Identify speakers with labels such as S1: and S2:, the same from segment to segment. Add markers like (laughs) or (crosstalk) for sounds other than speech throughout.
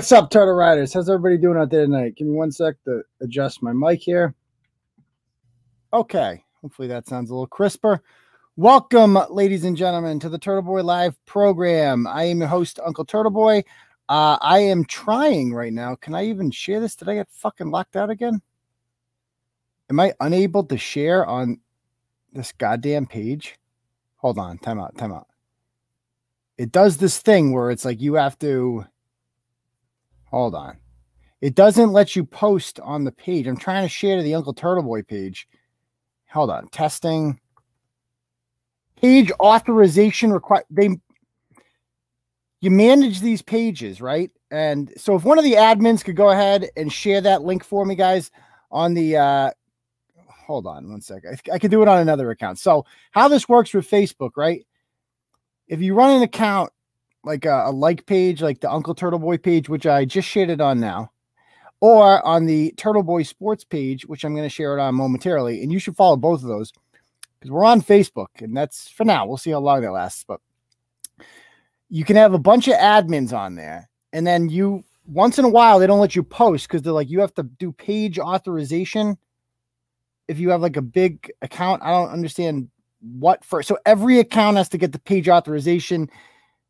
S1: What's up, Turtle Riders? How's everybody doing out there tonight? Give me one sec to adjust my mic here. Okay. Hopefully that sounds a little crisper. Welcome, ladies and gentlemen, to the Turtle Boy Live program. I am your host, Uncle Turtle Boy. Uh, I am trying right now. Can I even share this? Did I get fucking locked out again? Am I unable to share on this goddamn page? Hold on. Time out. Time out. It does this thing where it's like you have to Hold on. It doesn't let you post on the page. I'm trying to share to the Uncle Turtle Boy page. Hold on. Testing. Page authorization require They you manage these pages, right? And so if one of the admins could go ahead and share that link for me, guys, on the uh hold on one second. I, I could do it on another account. So how this works with Facebook, right? If you run an account like a, a like page, like the Uncle Turtle Boy page, which I just shared it on now, or on the Turtle Boy Sports page, which I'm going to share it on momentarily. And you should follow both of those because we're on Facebook, and that's for now. We'll see how long that lasts, but you can have a bunch of admins on there, and then you once in a while they don't let you post because they're like you have to do page authorization if you have like a big account. I don't understand what for. So every account has to get the page authorization.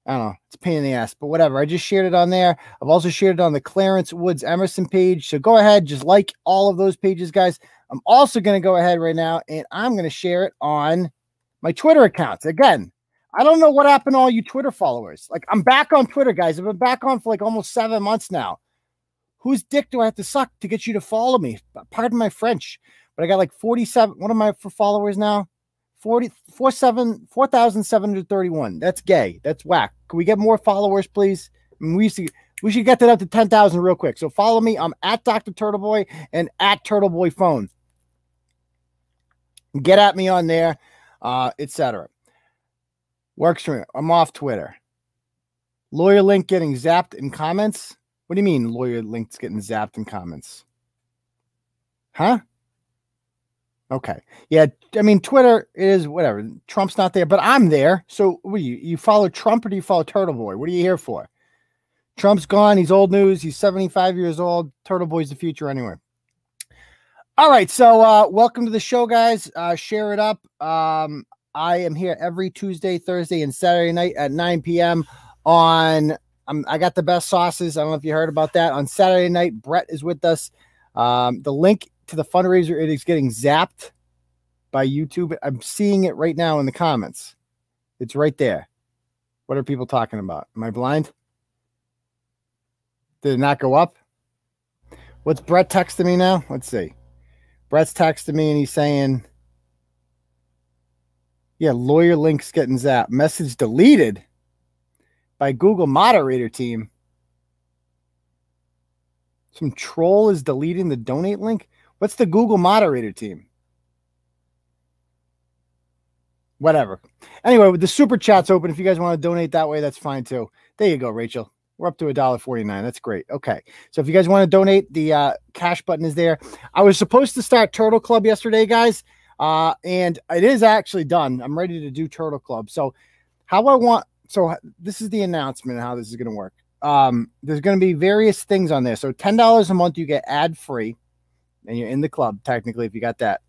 S1: I don't know. It's a pain in the ass, but whatever. I just shared it on there. I've also shared it on the Clarence Woods Emerson page. So go ahead, just like all of those pages, guys. I'm also going to go ahead right now and I'm going to share it on my Twitter accounts. Again, I don't know what happened to all you Twitter followers. Like, I'm back on Twitter, guys. I've been back on for like almost seven months now. Whose dick do I have to suck to get you to follow me? Pardon my French, but I got like 47. What am I for followers now? 40, 47, 4,731. That's gay. That's whack. Can we get more followers, please? I mean, we used to, we should get that up to 10,000 real quick. So follow me. I'm at Dr. Turtleboy and at Turtleboy Phone. Get at me on there, uh, etc. Works for me. I'm off Twitter. Lawyer Link getting zapped in comments. What do you mean, Lawyer Link's getting zapped in comments? Huh? Okay. Yeah. I mean, Twitter is whatever. Trump's not there, but I'm there. So you you follow Trump or do you follow Turtle Boy? What are you here for? Trump's gone. He's old news. He's 75 years old. Turtle Boy's the future anyway. All right. So uh welcome to the show, guys. Uh share it up. Um, I am here every Tuesday, Thursday, and Saturday night at 9 p.m. on um, I got the best sauces. I don't know if you heard about that. On Saturday night, Brett is with us. Um, the link to the fundraiser it is getting zapped by YouTube. I'm seeing it right now in the comments. It's right there. What are people talking about? Am I blind? Did it not go up? What's Brett texting me now? Let's see. Brett's texting me and he's saying, Yeah, lawyer links getting zapped. Message deleted by Google moderator team. Some troll is deleting the donate link. What's the Google moderator team? whatever. Anyway, with the super chat's open. If you guys want to donate that way, that's fine too. There you go, Rachel. We're up to a dollar forty nine. That's great. Okay, so if you guys want to donate, the uh, cash button is there. I was supposed to start Turtle Club yesterday, guys, uh, and it is actually done. I'm ready to do Turtle Club. So, how I want. So this is the announcement how this is going to work. Um, there's going to be various things on there. So ten dollars a month, you get ad free, and you're in the club technically if you got that.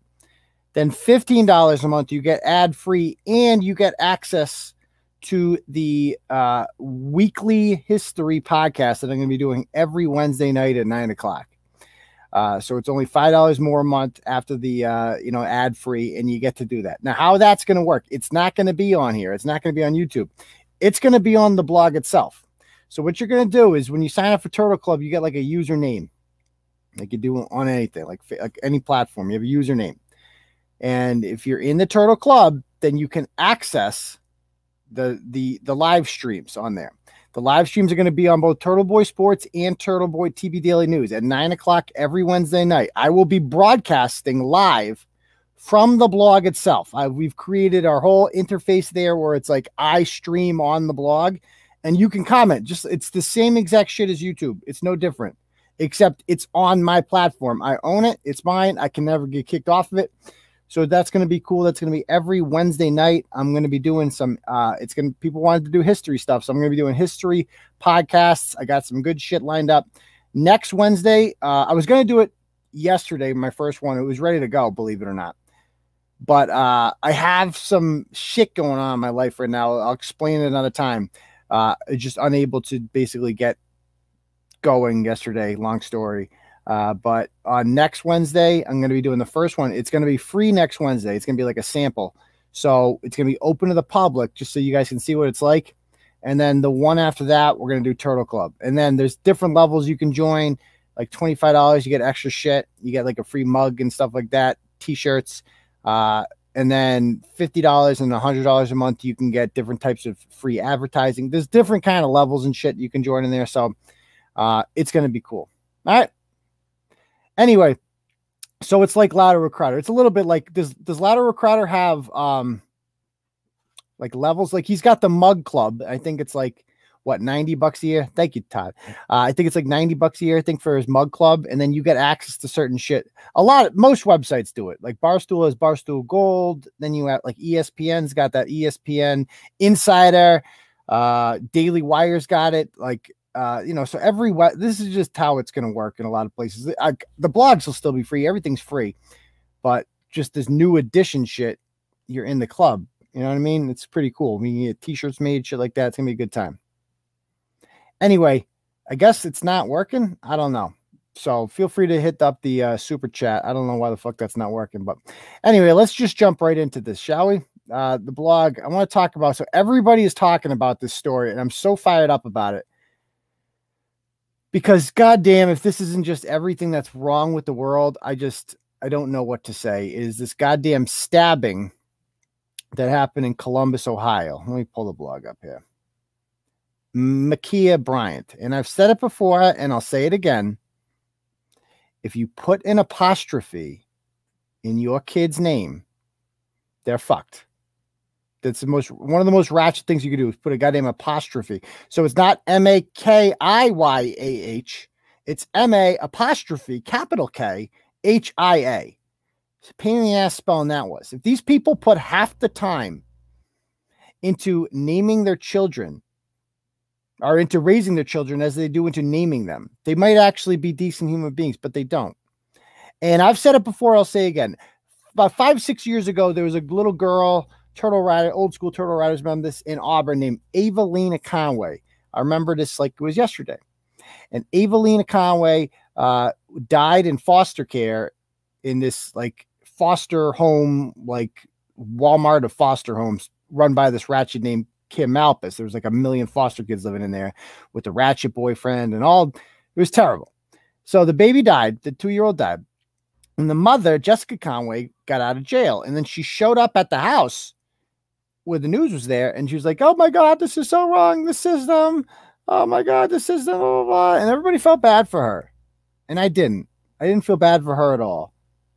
S1: Then $15 a month, you get ad free and you get access to the uh, weekly history podcast that I'm going to be doing every Wednesday night at nine o'clock. Uh, so it's only five dollars more a month after the uh, you know ad free, and you get to do that. Now, how that's going to work? It's not going to be on here. It's not going to be on YouTube. It's going to be on the blog itself. So what you're going to do is when you sign up for Turtle Club, you get like a username, like you do on anything, like like any platform. You have a username. And if you're in the Turtle Club, then you can access the the the live streams on there. The live streams are going to be on both Turtle Boy Sports and Turtle Boy TV Daily News at nine o'clock every Wednesday night. I will be broadcasting live from the blog itself. I, we've created our whole interface there where it's like I stream on the blog and you can comment. Just it's the same exact shit as YouTube. It's no different, except it's on my platform. I own it. It's mine. I can never get kicked off of it. So that's going to be cool. That's going to be every Wednesday night. I'm going to be doing some, uh, it's going to, people wanted to do history stuff. So I'm going to be doing history podcasts. I got some good shit lined up. Next Wednesday, uh, I was going to do it yesterday, my first one. It was ready to go, believe it or not. But uh, I have some shit going on in my life right now. I'll explain it another time. Uh, just unable to basically get going yesterday. Long story. Uh, but on next Wednesday, I'm going to be doing the first one. It's going to be free next Wednesday. It's going to be like a sample. So it's going to be open to the public just so you guys can see what it's like. And then the one after that, we're going to do Turtle Club. And then there's different levels you can join. Like $25, you get extra shit. You get like a free mug and stuff like that, t shirts. Uh, and then $50 and $100 a month, you can get different types of free advertising. There's different kind of levels and shit you can join in there. So uh, it's going to be cool. All right. Anyway, so it's like Louder with Crowder. It's a little bit like does does Louder with Crowder have um like levels? Like he's got the Mug Club. I think it's like what 90 bucks a year. Thank you, Todd. Uh, I think it's like 90 bucks a year. I think for his Mug Club, and then you get access to certain shit. A lot, most websites do it. Like Barstool has Barstool Gold. Then you have like ESPN's got that ESPN Insider. Uh, Daily Wire's got it. Like uh, you know, so every this is just how it's going to work in a lot of places. I, the blogs will still be free, everything's free, but just this new edition shit, you're in the club. You know what I mean? It's pretty cool. We get t-shirts made, shit like that. It's gonna be a good time. Anyway, I guess it's not working. I don't know. So feel free to hit up the uh, super chat. I don't know why the fuck that's not working, but anyway, let's just jump right into this, shall we? Uh, the blog I want to talk about. So everybody is talking about this story, and I'm so fired up about it because goddamn, if this isn't just everything that's wrong with the world, I just I don't know what to say. Is this goddamn stabbing that happened in Columbus, Ohio? Let me pull the blog up here. Ma'Khia Bryant, and I've said it before, and I'll say it again. If you put an apostrophe in your kid's name, they're fucked. That's the most one of the most ratchet things you could do is put a goddamn apostrophe. So it's not M A K I Y A H. It's M A apostrophe capital K H I A. It's a pain in the ass spelling that was. If these people put half the time into naming their children or into raising their children as they do into naming them, they might actually be decent human beings, but they don't. And I've said it before, I'll say again. About five, six years ago, there was a little girl turtle rider, old school turtle riders remember this in Auburn named Avalena Conway. I remember this like it was yesterday. And Avalena Conway uh, died in foster care in this like foster home, like Walmart of foster homes run by this ratchet named Kim Malpass. There was like a million foster kids living in there with the ratchet boyfriend and all. It was terrible. So the baby died, the two year old died. And the mother, Jessica Conway, got out of jail. And then she showed up at the house where the news was there, and she was like, "Oh my God, this is so wrong. The system. Oh my God, the system." Blah, blah, blah. And everybody felt bad for her, and I didn't. I didn't feel bad for her at all,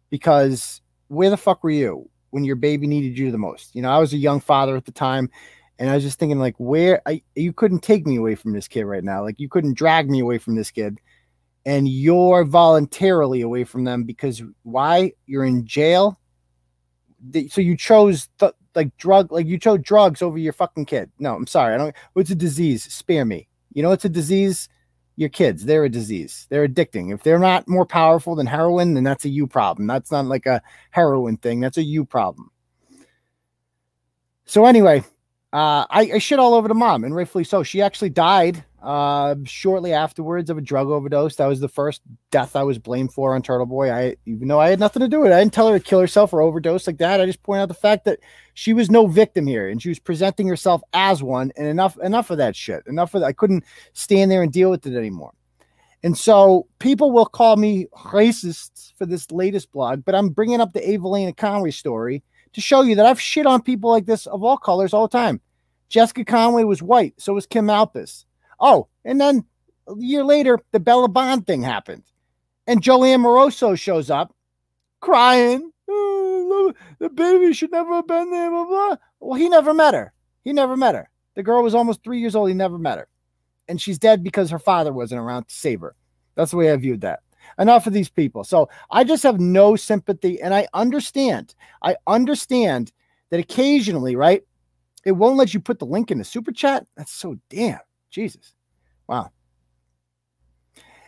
S1: because where the fuck were you? when your baby needed you the most. You know, I was a young father at the time, and I was just thinking, like, where I, you couldn't take me away from this kid right now. Like, you couldn't drag me away from this kid, and you're voluntarily away from them because why? You're in jail. So you chose th- like drug, like you chose drugs over your fucking kid. No, I'm sorry. I don't. What's a disease? Spare me. You know, it's a disease. Your kids, they're a disease. They're addicting. If they're not more powerful than heroin, then that's a you problem. That's not like a heroin thing. That's a you problem. So anyway, uh, I, I shit all over the mom, and rightfully so. She actually died uh, shortly afterwards of a drug overdose. That was the first death I was blamed for on Turtle Boy. I even though I had nothing to do with it, I didn't tell her to kill herself or overdose like that. I just pointed out the fact that she was no victim here, and she was presenting herself as one. And enough, enough of that shit. Enough of that. I couldn't stand there and deal with it anymore. And so people will call me racist for this latest blog, but I'm bringing up the Avalena Conway story to show you that I've shit on people like this of all colors all the time. Jessica Conway was white, so was Kim Malpass. Oh, and then a year later, the Bella Bond thing happened, and Joe Amoroso shows up crying. "Oh, the baby should never have been there. Blah blah. Well, he never met her. He never met her. The girl was almost three years old. He never met her, and she's dead because her father wasn't around to save her. That's the way I viewed that. Enough of these people. So I just have no sympathy, and I understand. I understand that occasionally, right? It won't let you put the link in the super chat. That's so damn Jesus. Wow.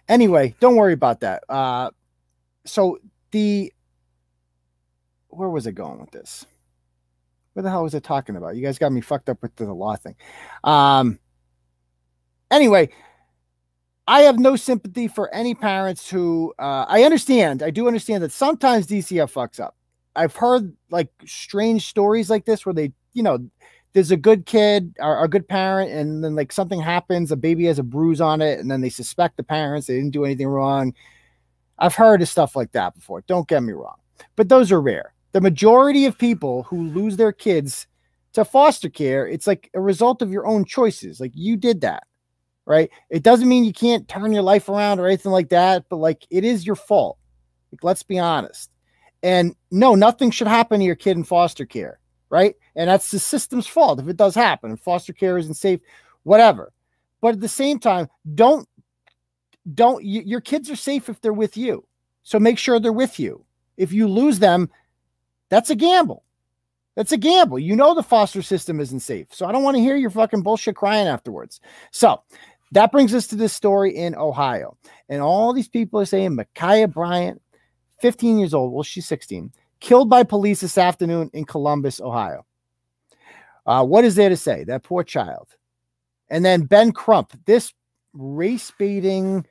S1: Anyway, don't worry about that. Uh, so the where was it going with this? What the hell was it talking about? You guys got me fucked up with the law thing. Um. Anyway, I have no sympathy for any parents who uh, I understand. I do understand that sometimes DCF fucks up. I've heard like strange stories like this where they, you know, there's a good kid or a good parent, and then like something happens, a baby has a bruise on it, and then they suspect the parents they didn't do anything wrong. I've heard of stuff like that before. Don't get me wrong, but those are rare. The majority of people who lose their kids to foster care, it's like a result of your own choices. Like you did that right? It doesn't mean you can't turn your life around or anything like that, but like it is your fault. Like, let's be honest. And no, nothing should happen to your kid in foster care, right? And that's the system's fault if it does happen and foster care isn't safe, whatever. But at the same time, don't don't your kids are safe if they're with you. So make sure they're with you. If you lose them, that's a gamble. That's a gamble. You know the foster system isn't safe. So I don't want to hear your fucking bullshit crying afterwards. So that brings us to this story in Ohio. And all these people are saying Ma'Khia Bryant, 15 years old, well, she's 16, killed by police this afternoon in Columbus, Ohio. Uh, what is there to say? That poor child. And then Ben Crump, this race baiting,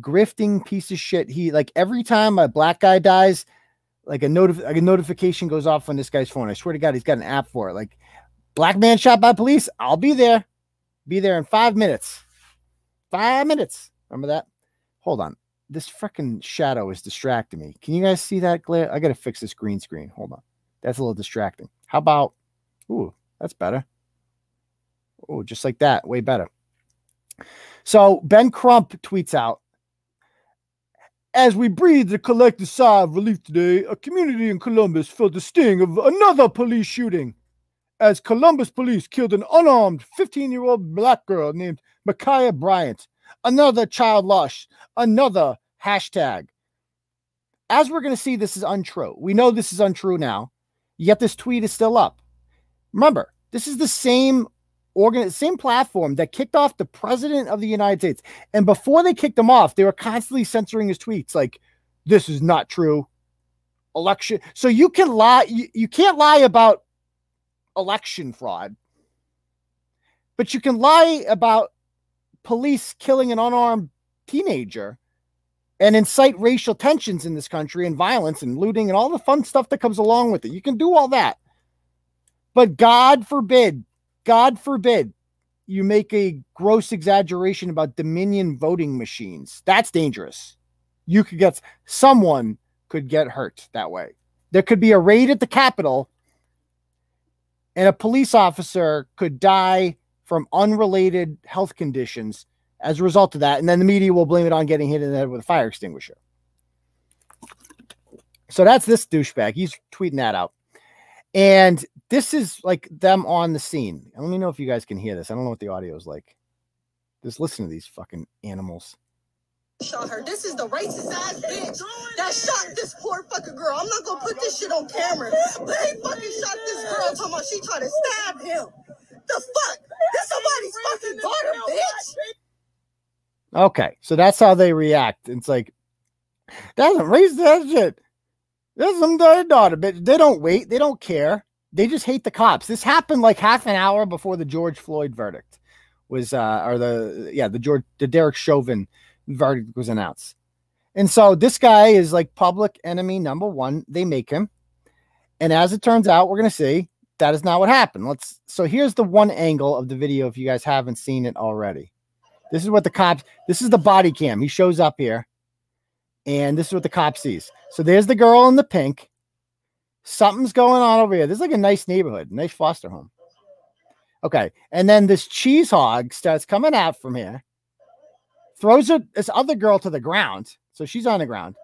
S1: grifting piece of shit. He like every time a black guy dies, like a notif- like a notification goes off on this guy's phone. I swear to God, he's got an app for it. Like black man shot by police. I'll be there. Be there in five minutes. Five minutes. Remember that? Hold on. This freaking shadow is distracting me. Can you guys see that glare? I got to fix this green screen. Hold on. That's a little distracting. How about, ooh, that's better. Oh, just like that. Way better. So Ben Crump tweets out As we breathed a collective sigh of relief today, a community in Columbus felt the sting of another police shooting as Columbus police killed an unarmed 15 year old black girl named Ma'Khia Bryant. Another child lost, another hashtag. As we're going to see, this is untrue. We know this is untrue now, yet this tweet is still up. Remember, this is the same organ, same platform that kicked off the president of the United States. And before they kicked him off, they were constantly censoring his tweets like, this is not true. Election. So you can lie, you, you can't lie about election fraud, but you can lie about police killing an unarmed teenager and incite racial tensions in this country and violence and looting and all the fun stuff that comes along with it. You can do all that. But God forbid, God forbid you make a gross exaggeration about Dominion voting machines. That's dangerous. You could get someone could get hurt that way. There could be a raid at the Capitol and a police officer could die from unrelated health conditions as a result of that. And then the media will blame it on getting hit in the head with a fire extinguisher. So that's this douchebag. He's tweeting that out. And this is like them on the scene. Let me know if you guys can hear this. I don't know what the audio is like. Just listen to these fucking animals.
S2: shot her. This is the racist ass bitch that shot this poor fucking girl. I'm not gonna put this shit on camera, but he fucking shot this girl talking about she tried to stab him. The fuck? That's somebody's fucking daughter, bitch.
S1: Okay, so that's how they react. It's like that's a racist shit. That's some daughter, bitch. They don't wait. They don't care. They just hate the cops. This happened like half an hour before the George Floyd verdict was, uh, or the yeah, the George the Derek Chauvin verdict was announced. And so this guy is like public enemy number one. They make him. And as it turns out, we're going to see that is not what happened. Let's so here's the one angle of the video if you guys haven't seen it already. This is what the cops, this is the body cam. He shows up here. And this is what the cop sees. So there's the girl in the pink. Something's going on over here. This is like a nice neighborhood, nice foster home. Okay. And then this cheese hog starts coming out from here throws her, this other girl to the ground. So she's on the ground.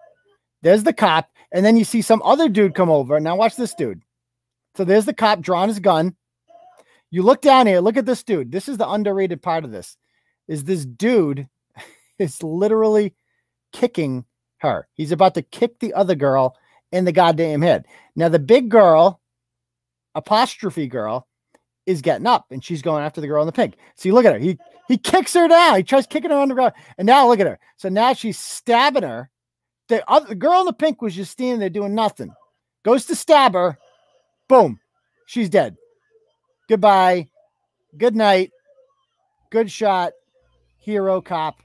S1: There's the cop. And then you see some other dude come over. Now watch this dude. So there's the cop drawing his gun. You look down here, look at this dude. This is the underrated part of this. Is this dude (laughs) is literally kicking her. He's about to kick the other girl in the goddamn head. Now the big girl, apostrophe girl, is getting up and she's going after the girl in the pink. See, look at her. He he kicks her down. He tries kicking her on the ground. And now look at her. So now she's stabbing her. The other the girl in the pink was just standing there doing nothing. Goes to stab her. Boom. She's dead. Goodbye. Good night. Good shot. Hero cop.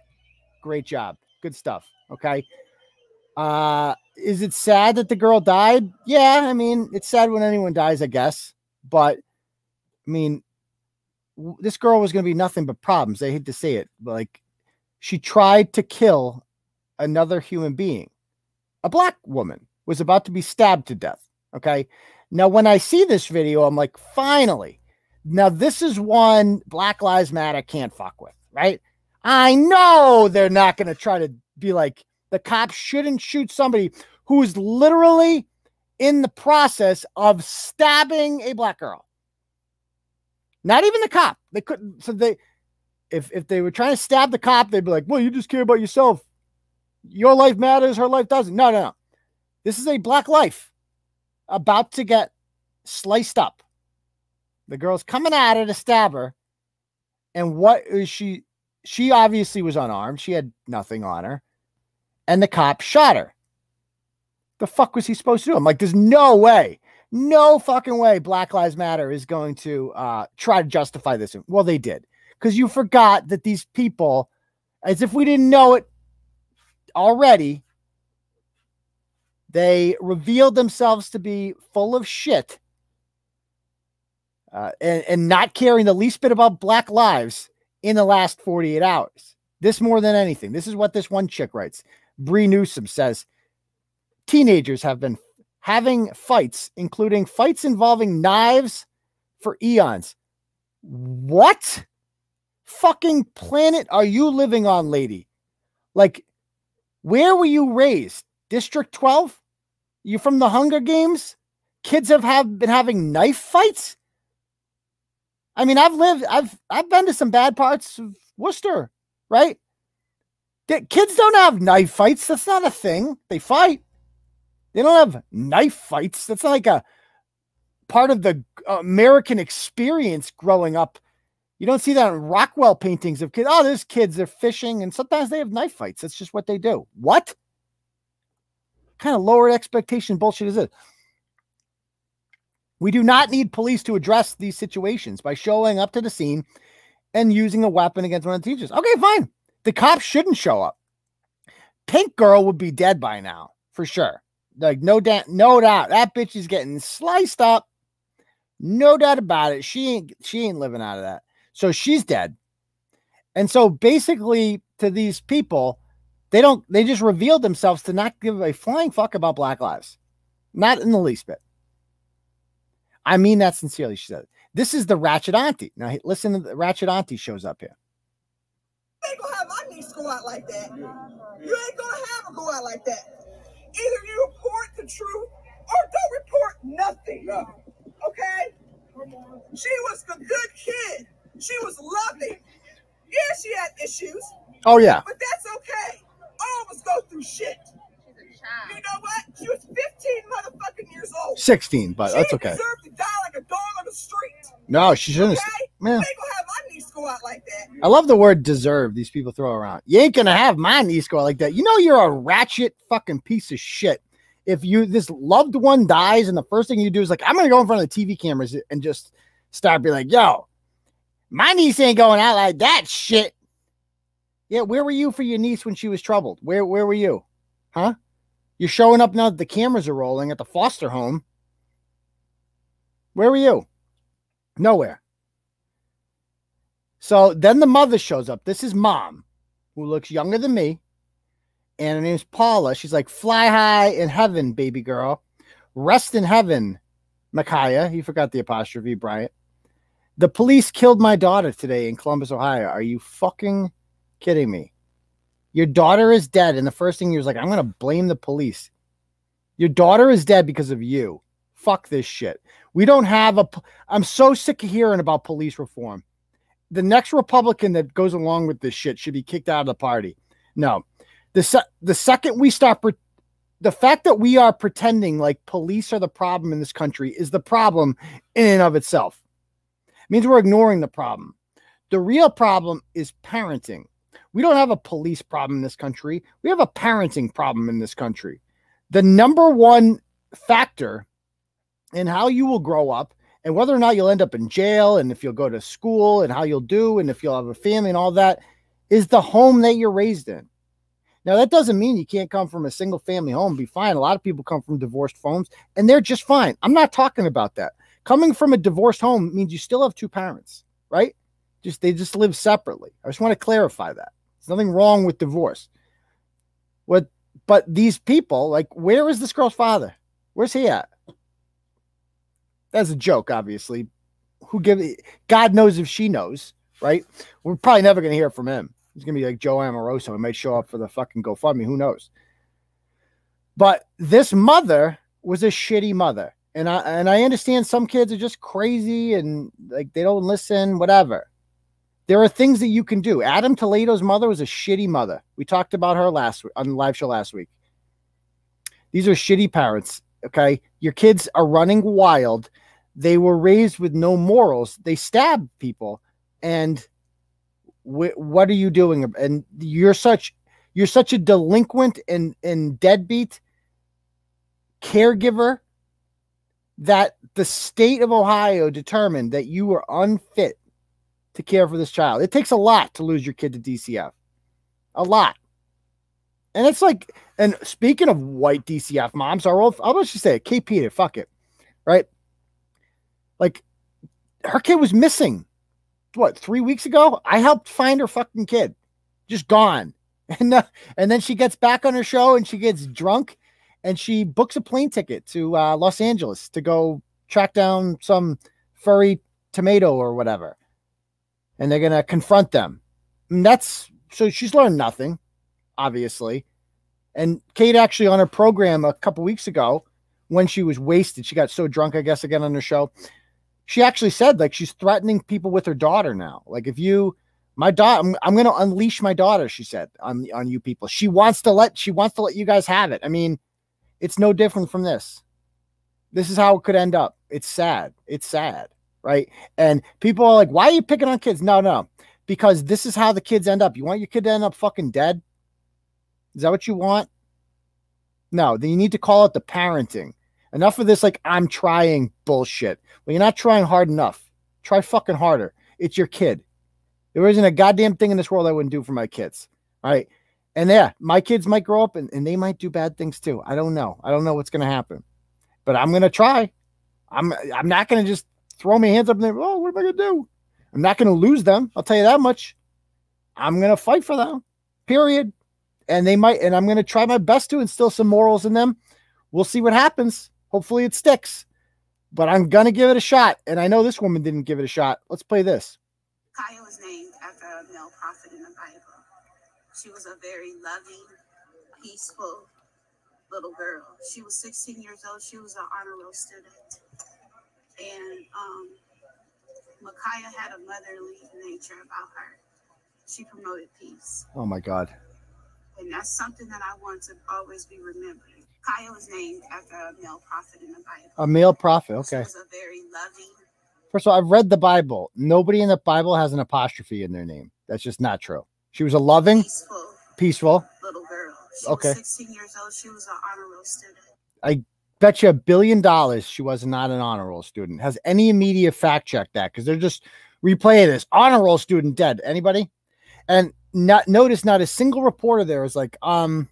S1: Great job. Good stuff. Okay. Uh is it sad that the girl died? Yeah, I mean, it's sad when anyone dies, I guess. But I mean, this girl was going to be nothing but problems. I hate to say it, but like she tried to kill another human being. A black woman was about to be stabbed to death. Okay. Now, when I see this video, I'm like, finally. Now, this is one Black Lives Matter can't fuck with, right? I know they're not going to try to be like, the cops shouldn't shoot somebody who's literally in the process of stabbing a black girl. Not even the cop. They couldn't. So they, if if they were trying to stab the cop, they'd be like, "Well, you just care about yourself. Your life matters. Her life doesn't." No, no, no. This is a black life about to get sliced up. The girl's coming at her to stab her, and what is she? She obviously was unarmed. She had nothing on her, and the cop shot her. The fuck was he supposed to do? I'm like, there's no way no fucking way Black Lives Matter is going to uh, try to justify this. Well, they did because you forgot that these people, as if we didn't know it already, they revealed themselves to be full of shit uh, and, and not caring the least bit about Black lives in the last 48 hours. This more than anything. This is what this one chick writes. Bree Newsom says teenagers have been having fights, including fights involving knives for eons. What fucking planet are you living on, lady? Like, where were you raised? District 12? You from the Hunger Games? Kids have, have been having knife fights? I mean, I've lived, I've I've been to some bad parts of Worcester, right? Kids don't have knife fights. That's not a thing. They fight. They don't have knife fights. That's like a part of the American experience growing up. You don't see that in Rockwell paintings of kids. Oh, there's kids, they're fishing, and sometimes they have knife fights. That's just what they do. What? kind of lowered expectation bullshit is it? We do not need police to address these situations by showing up to the scene and using a weapon against one of the teachers. Okay, fine. The cops shouldn't show up. Pink Girl would be dead by now, for sure. Like no doubt, no doubt, that bitch is getting sliced up. No doubt about it. She ain't she ain't living out of that. So she's dead. And so basically, to these people, they don't they just revealed themselves to not give a flying fuck about black lives. Not in the least bit. I mean that sincerely, she said. This is the ratchet auntie. Now listen to the ratchet auntie shows up here.
S2: You have niece go out like that. You ain't gonna have her go out like that. Either you report the truth or don't report nothing. Okay?
S3: She was a good kid. She was loving. Yeah, she had issues,
S1: Oh yeah.
S3: but that's okay. All of us go through shit.
S4: She's a child.
S3: You know what? She was 15 motherfucking years old.
S1: 16, but
S3: she
S1: that's okay.
S3: deserved to die like a dog on the street.
S1: No, she shouldn't.
S3: Okay?
S1: Have-
S3: They
S1: Yeah.
S3: gonna have my niece go out like that.
S1: I love the word deserve these people throw around. You ain't gonna have my niece go out like that. You know you're a ratchet fucking piece of shit. If you this loved one dies and the first thing you do is like, I'm gonna go in front of the TV cameras and just start be like, yo, my niece ain't going out like that shit. Yeah, where were you for your niece when she was troubled? Where where were you? Huh? You're showing up now that the cameras are rolling at the foster home. Where were you? Nowhere. So then the mother shows up. This is mom, who looks younger than me. And her name's Paula. She's like, fly high in heaven, baby girl. Rest in heaven, Micaiah. You forgot the apostrophe, Bryant. The police killed my daughter today in Columbus, Ohio. Are you fucking kidding me? Your daughter is dead. And the first thing you're like, I'm going to blame the police. Your daughter is dead because of you. Fuck this shit. We don't have a. I'm so sick of hearing about police reform the next Republican that goes along with this shit should be kicked out of the party. No, the se- the second we start, the fact that we are pretending like police are the problem in this country is the problem in and of itself. It means we're ignoring the problem. The real problem is parenting. We don't have a police problem in this country. We have a parenting problem in this country. The number one factor in how you will grow up and whether or not you'll end up in jail and if you'll go to school and how you'll do and if you'll have a family and all that is the home that you're raised in. Now that doesn't mean you can't come from a single family home be fine. A lot of people come from divorced homes and they're just fine. I'm not talking about that. Coming from a divorced home means you still have two parents, right? Just they just live separately. I just want to clarify that. There's nothing wrong with divorce. What but these people, like where is this girl's father? Where's he at? That's a joke, obviously. Who give God knows if she knows, right? We're probably never gonna hear from him. He's gonna be like Joe Amoroso. He might show up for the fucking GoFundMe. Who knows? But this mother was a shitty mother. And I and I understand some kids are just crazy and like they don't listen, whatever. There are things that you can do. Adam Toledo's mother was a shitty mother. We talked about her last on the live show last week. These are shitty parents. Okay. Your kids are running wild. They were raised with no morals. They stab people. And wh- what are you doing? And you're such you're such a delinquent and, and deadbeat caregiver that the state of Ohio determined that you were unfit to care for this child. It takes a lot to lose your kid to DCF. A lot. And it's like, and speaking of white DCF moms, our old, I'll just say it, Kate Peter, fuck it. Right? Like, her kid was missing, what, three weeks ago? I helped find her fucking kid, just gone. (laughs) And, uh, and then she gets back on her show and she gets drunk and she books a plane ticket to uh, Los Angeles to go track down some furry tomato or whatever. And they're going to confront them. And that's so she's learned nothing, obviously. And Kate actually on her program a couple weeks ago, when she was wasted, she got so drunk, I guess, again on her show. She actually said like she's threatening people with her daughter now. Like if you, my daughter, I'm, I'm going to unleash my daughter. She said on on you people. She wants to let she wants to let you guys have it. I mean, it's no different from this. This is how it could end up. It's sad. It's sad, right? And people are like, "Why are you picking on kids?" No, no, because this is how the kids end up. You want your kid to end up fucking dead? Is that what you want? No, then you need to call it the parenting. Enough of this, like I'm trying bullshit. Well, you're not trying hard enough. Try fucking harder. It's your kid. There isn't a goddamn thing in this world I wouldn't do for my kids. Right. And yeah, my kids might grow up and, and they might do bad things too. I don't know. I don't know what's gonna happen. But I'm gonna try. I'm I'm not gonna just throw my hands up and say, oh, what am I gonna do? I'm not gonna lose them. I'll tell you that much. I'm gonna fight for them. Period. And they might, and I'm gonna try my best to instill some morals in them. We'll see what happens. Hopefully it sticks. But I'm gonna give it a shot. And I know this woman didn't give it a shot. Let's play this.
S5: Kaya was named after a male prophet in the Bible. She was a very loving, peaceful little girl. She was 16 years old. She was an honor roll student. And um, Ma'Khia had a motherly nature about her. She promoted peace.
S1: Oh my God.
S5: And that's something that I want to always be remembered. Ma'Khia was named after a male prophet in the Bible.
S1: A male prophet. Okay.
S5: was a very loving,
S1: First of all, I've read the Bible. Nobody in the Bible has an apostrophe in their name. That's just not true. She was a loving,
S5: peaceful
S1: peaceful.
S5: little girl. She
S1: Okay.
S5: was 16 years old. She was an honor roll student.
S1: I bet you a billion dollars she was not an honor roll student. Has any media fact checked that? Because they're just replaying this honor roll student dead. Anybody? And not notice not a single reporter there was like, um,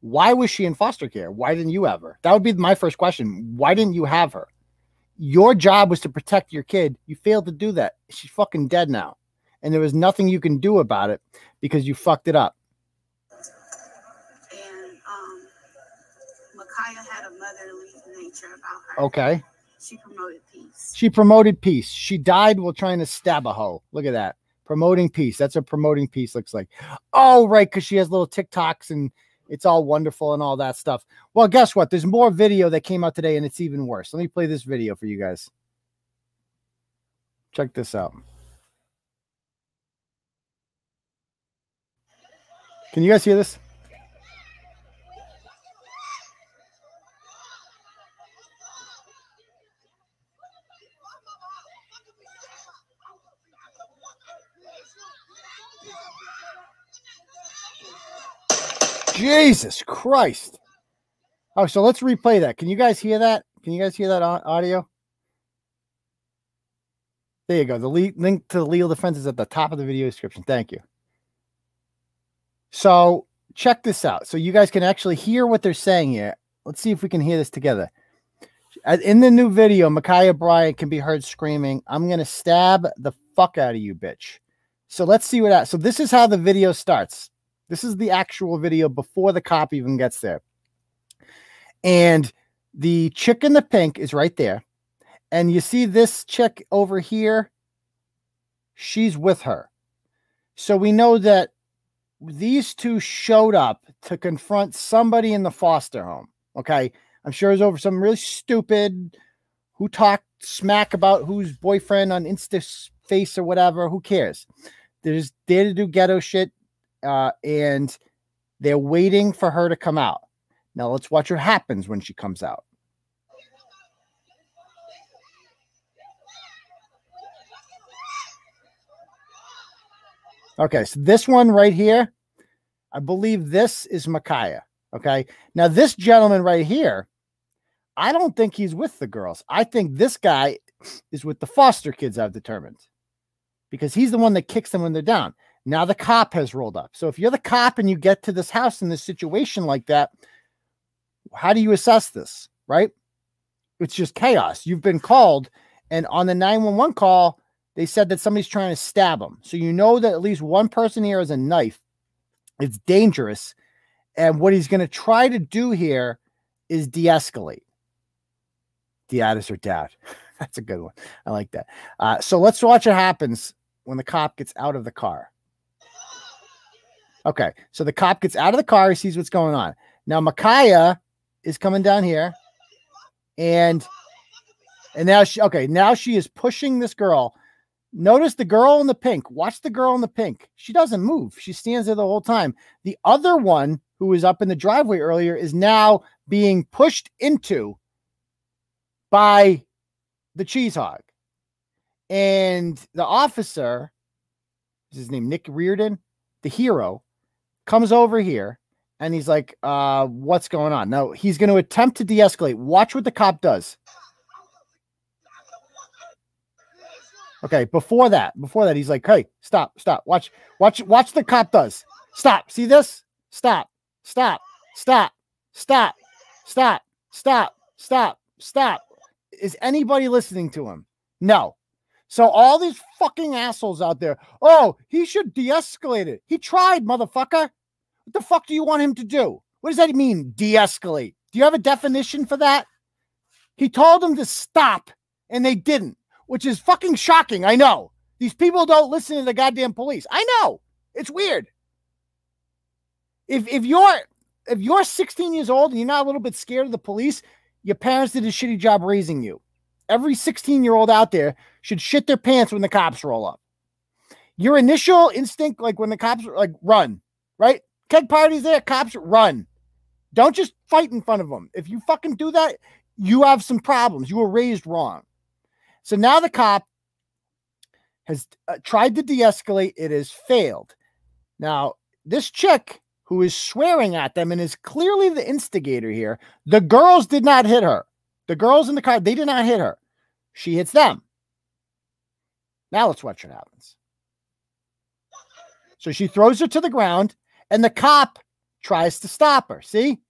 S1: why was she in foster care? Why didn't you have her? That would be my first question. Why didn't you have her? Your job was to protect your kid. You failed to do that. She's fucking dead now. And there was nothing you can do about it because you fucked it up.
S5: And um, Ma'Khia had a motherly nature about her.
S1: Okay.
S5: She promoted peace.
S1: She promoted peace. She died while trying to stab a hoe. Look at that. Promoting peace. That's what promoting peace looks like. Oh, right. Because she has little TikToks and it's all wonderful and all that stuff. Well, guess what? There's more video that came out today and it's even worse. Let me play this video for you guys. Check this out. Can you guys hear this? Jesus Christ. Oh, so let's replay that. Can you guys hear that? Can you guys hear that audio? There you go. The link to the legal defense is at the top of the video description. Thank you. So check this out. So you guys can actually hear what they're saying here. Let's see if we can hear this together. In the new video, Ma'Khia Bryant can be heard screaming, I'm going to stab the fuck out of you, bitch. So let's see what that. So this is how the video starts. This is the actual video before the cop even gets there. And the chick in the pink is right there. And you see this chick over here. She's with her. So we know that these two showed up to confront somebody in the foster home. Okay. I'm sure it was over some really stupid who talked smack about whose boyfriend on Insta face or whatever. Who cares? They're just there to do ghetto shit. Uh, and they're waiting for her to come out. Now let's watch what happens when she comes out. Okay, so this one right here, I believe this is Ma'Khia. Okay, now this gentleman right here, I don't think he's with the girls. I think this guy is with the foster kids, I've determined, because he's the one that kicks them when they're down. Now the cop has rolled up. So if you're the cop and you get to this house in this situation like that, how do you assess this? Right? It's just chaos. You've been called, and on the 911 call, they said that somebody's trying to stab him. So you know that at least one person here has a knife. It's dangerous. And what he's going to try to do here is de escalate. Dad is her dad. (laughs) That's a good one. I like that. Uh, so let's watch what happens when the cop gets out of the car. Okay, so the cop gets out of the car. He sees what's going on. Now Ma'Khia is coming down here, and and now she okay. Now she is pushing this girl. Notice the girl in the pink. Watch the girl in the pink. She doesn't move. She stands there the whole time. The other one who was up in the driveway earlier is now being pushed into by the cheese hog. And the officer, is his name Nick Reardon, the hero, comes over here and he's like, uh, what's going on? Now he's going to attempt to de-escalate. Watch what the cop does. Okay, before that, before that, he's like, hey, stop, stop. Watch, watch, watch the cop does. Stop. See this? Stop, stop, stop, stop, stop, stop, stop, stop. Is anybody listening to him? No. So all these fucking assholes out there, oh, he should de-escalate it. He tried, motherfucker. What the fuck do you want him to do? What does that mean, de-escalate? Do you have a definition for that? He told them to stop, and they didn't, which is fucking shocking. I know. These people don't listen to the goddamn police. I know. It's weird. If if you're if you're 16 years old and you're not a little bit scared of the police, your parents did a shitty job raising you. Every 16 year old out there should shit their pants when the cops roll up. Your initial instinct, like when the cops like, run, right? Keg parties there, cops run. Don't just fight in front of them. If you fucking do that, you have some problems. You were raised wrong. So now the cop has uh, tried to de escalate, it has failed. Now, this chick who is swearing at them and is clearly the instigator here, the girls did not hit her. The girls in the car, they did not hit her. She hits them. Now let's watch what happens. So she throws her to the ground, and the cop tries to stop her. See?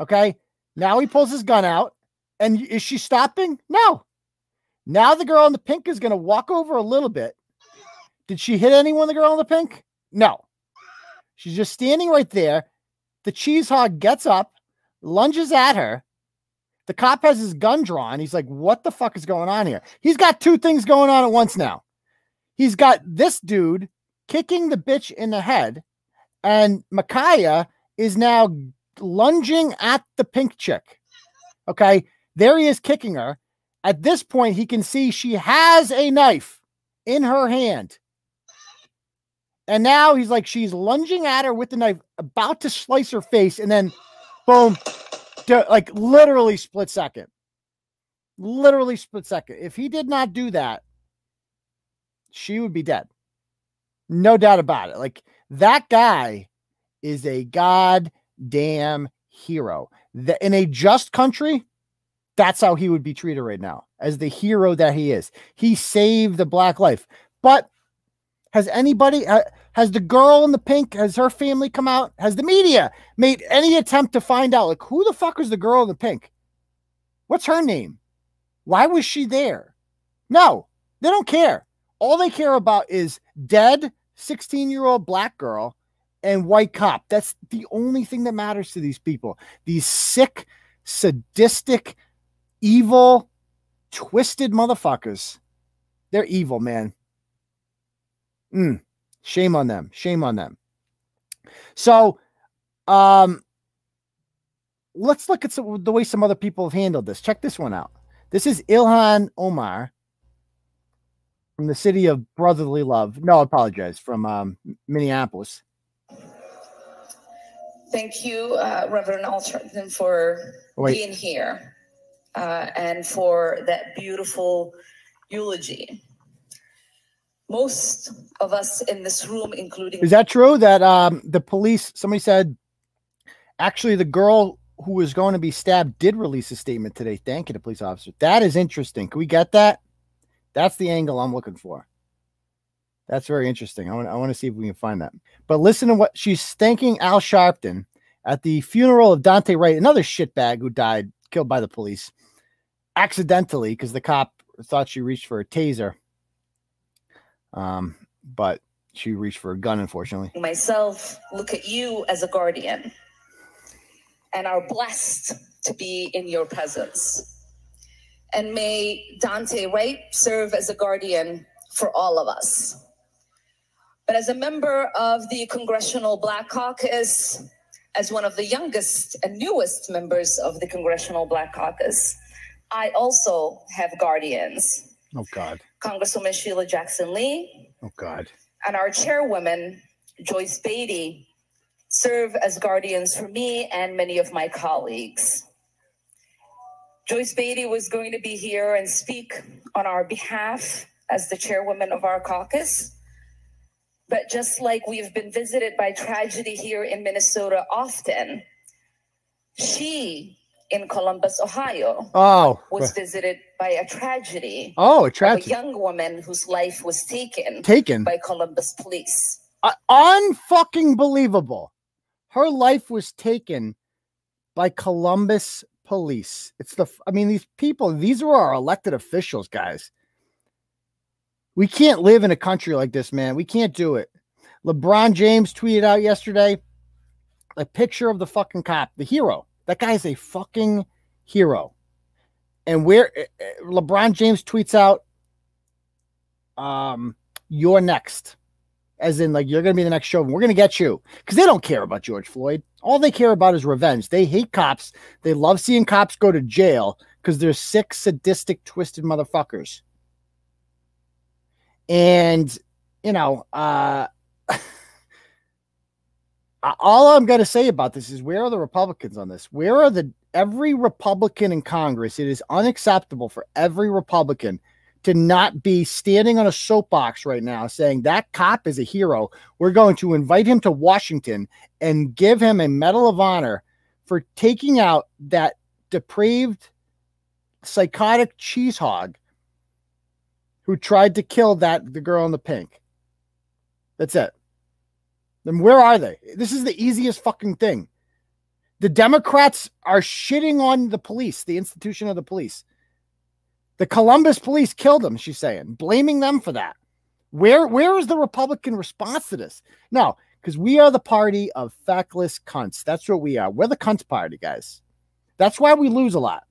S1: Okay. Now he pulls his gun out. And is she stopping? No. Now the girl in the pink is going to walk over a little bit. Did she hit anyone, the girl in the pink? No. She's just standing right there. The cheese hog gets up, lunges at her. The cop has his gun drawn. He's like, What the fuck is going on here? He's got two things going on at once now. He's got this dude kicking the bitch in the head, and Ma'Khia is now lunging at the pink chick. Okay. There he is kicking her. At this point, he can see she has a knife in her hand. And now he's like, she's lunging at her with the knife, about to slice her face, and then boom, like literally split second. Literally split second. If he did not do that, she would be dead. No doubt about it. Like that guy is a goddamn hero. The, in a just country, that's how he would be treated right now, as the hero that he is. He saved the black life. But has anybody, has the girl in the pink, has her family come out? Has the media made any attempt to find out, like, who the fuck is the girl in the pink? What's her name? Why was she there? No, they don't care. All they care about is dead 16 year old black girl and white cop. That's the only thing that matters to these people. These sick, sadistic, evil, twisted motherfuckers. They're evil, man. Mm, shame on them. Shame on them. So, um, let's look at some, the way some other people have handled this. Check this one out. This is Ilhan Omar from the city of brotherly love. No, I apologize. From um, Minneapolis.
S6: Thank you, uh, Reverend Alton, for
S1: Wait.
S6: being here uh, and for that beautiful eulogy. Most of us in this room, including
S1: Is that true that um, the police, somebody said, actually, the girl who was going to be stabbed did release a statement today. Thank you to police officer. That is interesting. Can we get that? That's the angle I'm looking for. That's very interesting. I want, I want to see if we can find that. But listen to what she's thanking Al Sharpton at the funeral of Daunte Wright, another shitbag who died, killed by the police accidentally because the cop thought she reached for a taser. Um, but she reached for a gun, unfortunately.
S6: myself look at you as a guardian and are blessed to be in your presence. And may Daunte Wright serve as a guardian for all of us. But as a member of the Congressional Black Caucus, as one of the youngest and newest members of the Congressional Black Caucus, I also have guardians.
S1: Oh God.
S6: Congresswoman Sheila Jackson Lee,
S1: Oh God.
S6: and our chairwoman, Joyce Beatty, serve as guardians for me and many of my colleagues. Joyce Beatty was going to be here and speak on our behalf as the chairwoman of our caucus. But just like we've been visited by tragedy here in Minnesota often, she in Columbus, Ohio,
S1: Oh.
S6: was visited by a tragedy
S1: Oh, a
S6: of a young woman whose life was taken
S1: Taken.
S6: by Columbus police.
S1: Uh, unfucking believable. Her life was taken by Columbus police. It's the, I mean, these people, these are our elected officials, guys. We can't live in a country like this, man. We can't do it. LeBron James tweeted out yesterday a picture of the fucking cop, the hero. That guy is a fucking hero. And where eh, eh, LeBron James tweets out, um, you're next. As in like you're going to be the next show and we're going to get you. Because they don't care about george floyd. All they care about is revenge. They hate cops. They love seeing cops go to jail because they're sick, sadistic, twisted motherfuckers. And you know, uh, (laughs) all I'm going to say about this is where are the Republicans on this? Where are the every Republican in Congress? It is unacceptable for every Republican to not be standing on a soapbox right now saying that cop is a hero. We're going to invite him to Washington and give him a Medal of Honor for taking out that depraved, psychotic cheese hog who tried to kill that the girl in the pink. That's it. Then where are they? This is the easiest fucking thing. The Democrats are shitting on the police, the institution of the police. The Columbus police killed them, she's saying, blaming them for that. Where where is the Republican response to this? No, because we are the party of feckless cunts. That's what we are. We're the cunts party, guys. That's why we lose a lot.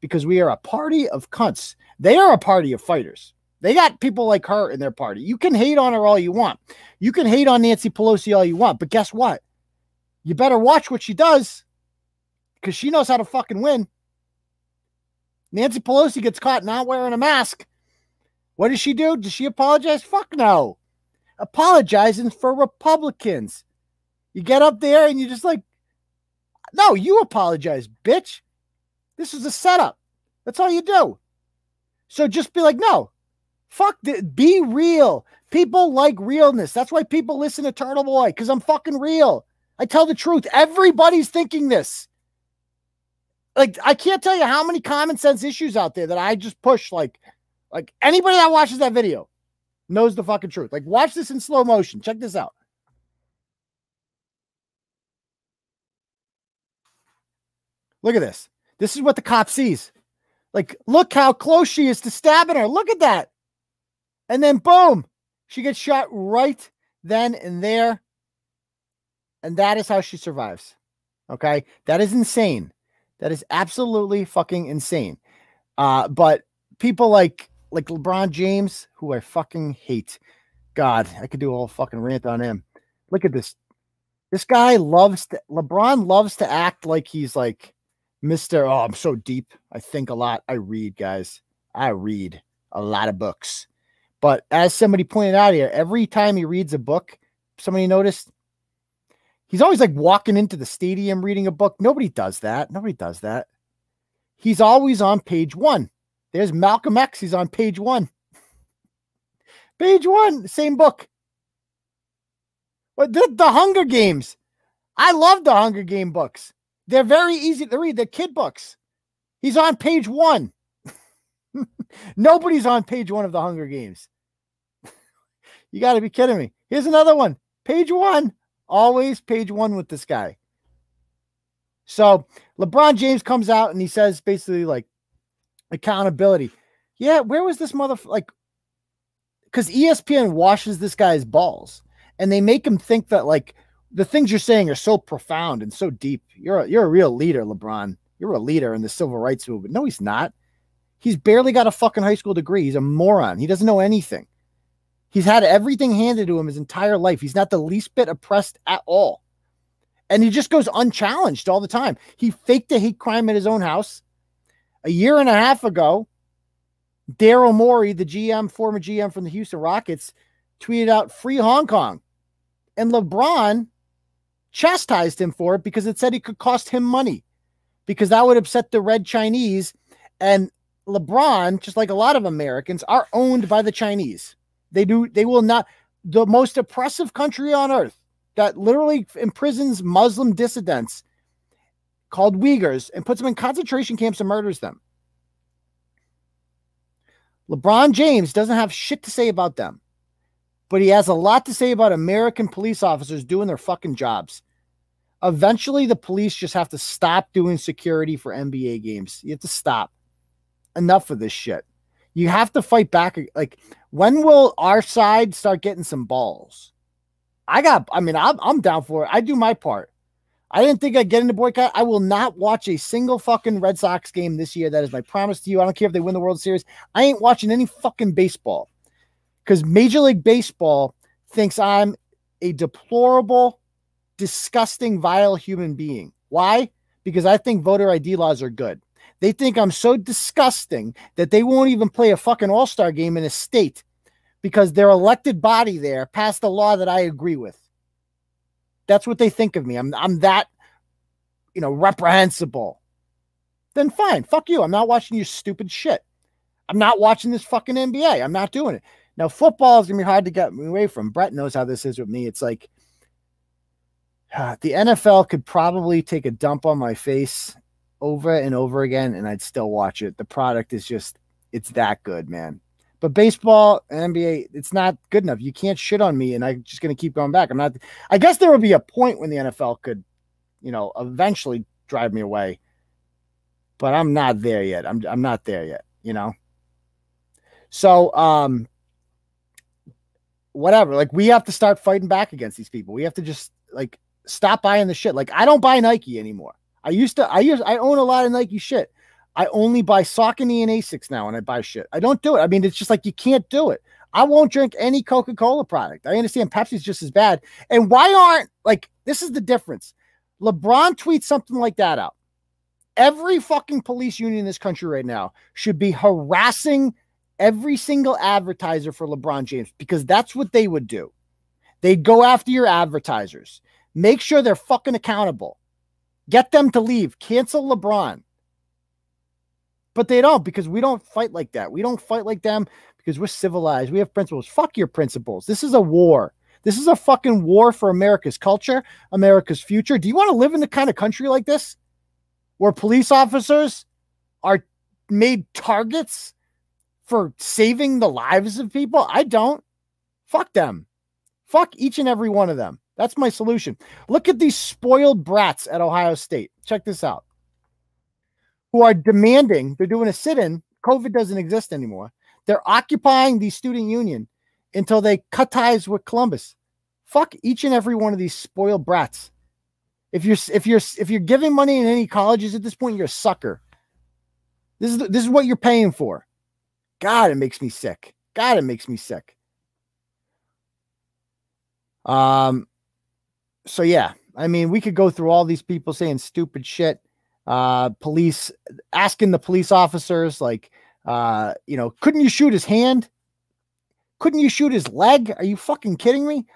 S1: Because we are a party of cunts. They are a party of fighters. They got people like her in their party. You can hate on her all you want. You can hate on Nancy Pelosi all you want, but guess what? You better watch what she does because she knows how to fucking win. Nancy Pelosi gets caught not wearing a mask. What does she do? Does she apologize? Fuck no. Apologizing for Republicans. You get up there and you just like, no, you apologize, bitch. This is a setup. That's all you do. So just be like, no, fuck, th- be real. People like realness. That's why people listen to Turtle Boy because I'm fucking real. I tell the truth. Everybody's thinking this like I can't tell you how many common sense issues out there that I just push like like anybody that watches that video knows the fucking truth. Like watch this in slow motion. Check this out. Look at this. This is what the cop sees. Like look how close she is to stabbing her. Look at that. And then boom, she gets shot right then and there. And that is how she survives. Okay? That is insane. That is absolutely fucking insane. Uh, but people like like LeBron James, who I fucking hate. God, I could do a whole fucking rant on him. Look at this. This guy loves to LeBron loves to act like he's like Mr. Oh, I'm so deep. I think a lot. I read, guys. I read a lot of books. But as somebody pointed out here, every time he reads a book, somebody noticed He's always like walking into the stadium reading a book. Nobody does that. Nobody does that. He's always on page one. There's Malcolm X. He's on page one. (laughs) page one, same book. But the, the Hunger Games. I love the Hunger Game books. They're very easy to read. They're kid books. He's on page one. (laughs) Nobody's on page one of the Hunger Games. (laughs) you got to be kidding me. Here's another one. Page one. Always page one with this guy. So LeBron James comes out and he says basically like accountability. Yeah, where was this mother like? Because ESPN washes this guy's balls and they make him think that like the things you're saying are so profound and so deep. You're a, you're a real leader, LeBron. You're a leader in the civil rights movement. No, he's not. He's barely got a fucking high school degree. He's a moron. He doesn't know anything. He's had everything handed to him his entire life. He's not the least bit oppressed at all. And he just goes unchallenged all the time. He faked a hate crime at his own house. A year and a half ago, Daryl Morey, the GM, former GM from the Houston Rockets, tweeted out free Hong Kong. And LeBron chastised him for it because it said it could cost him money because that would upset the red Chinese. And LeBron, just like a lot of Americans, are owned by the Chinese. They do. They will not. The most oppressive country on earth that literally imprisons Muslim dissidents called Uyghurs and puts them in concentration camps and murders them. LeBron James doesn't have shit to say about them, but he has a lot to say about American police officers doing their fucking jobs. Eventually, the police just have to stop doing security for NBA games. You have to stop. Enough of this shit. You have to fight back. Like, when will our side start getting some balls? I got, I mean, I'm, I'm down for it. I do my part. I didn't think I'd get into boycott. I will not watch a single fucking Red Sox game this year. That is my promise to you. I don't care if they win the World Series. I ain't watching any fucking baseball because Major League Baseball thinks I'm a deplorable, disgusting, vile human being. Why? Because I think voter ID laws are good. They think I'm so disgusting that they won't even play a fucking all star game in a state because their elected body there passed a law that I agree with. That's what they think of me. I'm I'm that, you know, reprehensible. Then fine, fuck you. I'm not watching your stupid shit. I'm not watching this fucking NBA. I'm not doing it. Now, football is gonna be hard to get me away from. Brett knows how this is with me. It's like (sighs) the NFL could probably take a dump on my face over and over again, and I'd still watch it. The product is just it's that good, man. But baseball and NBA, it's not good enough. You can't shit on me, and I'm just gonna keep going back. I'm not. I guess there will be a point when the NFL could, you know, eventually drive me away. But I'm not there yet. I'm I'm not there yet. You know. So um, whatever. Like we have to start fighting back against these people. We have to just like stop buying the shit. Like I don't buy Nike anymore. I used to. I use. I own a lot of Nike shit. I only buy Saucony and Asics now, and I buy shit. I don't do it. I mean, it's just like you can't do it. I won't drink any Coca Cola product. I understand Pepsi's just as bad. And why aren't like this is the difference? LeBron tweets something like that out. Every fucking police union in this country right now should be harassing every single advertiser for LeBron James because that's what they would do. They'd go after your advertisers, make sure they're fucking accountable, get them to leave, cancel LeBron. But they don't because we don't fight like that. We don't fight like them because we're civilized. We have principles. Fuck your principles. This is a war. This is a fucking war for America's culture, America's future. Do you want to live in the kind of country like this where police officers are made targets for saving the lives of people? I don't. Fuck them. Fuck each and every one of them. That's my solution. Look at these spoiled brats at Ohio State. Check this out. Who are demanding, they're doing a sit in. COVID doesn't exist anymore. They're occupying the student union until they cut ties with Columbus. Fuck each and every one of these spoiled brats. If you're if you're if you're giving money in any colleges at this point, you're a sucker. This is this is what you're paying for. God, it makes me sick. God, it makes me sick. Um, so yeah, I mean, we could go through all these people saying stupid shit. Uh, police asking the police officers, like, uh, you know, couldn't you shoot his hand? Couldn't you shoot his leg? Are you fucking kidding me?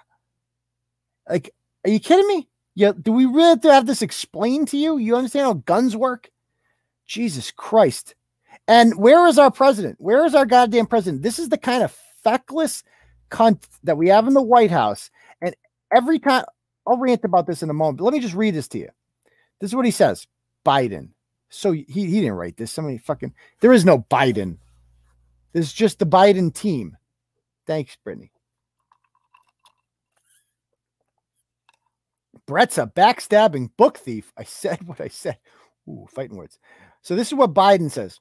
S1: Like, are you kidding me? Yeah, do we really have to have this explained to you? You understand how guns work? Jesus Christ. And where is our president? Where is our goddamn president? This is the kind of feckless cunt that we have in the White House. And every time I'll rant about this in a moment, but let me just read this to you. This is what he says Biden. So he, he didn't write this. Somebody fucking, there is no Biden. This is just the Biden team. Thanks, Brittany. Brett's a backstabbing book thief. I said (laughs) what I said. Ooh, fighting words. So this is what Biden says.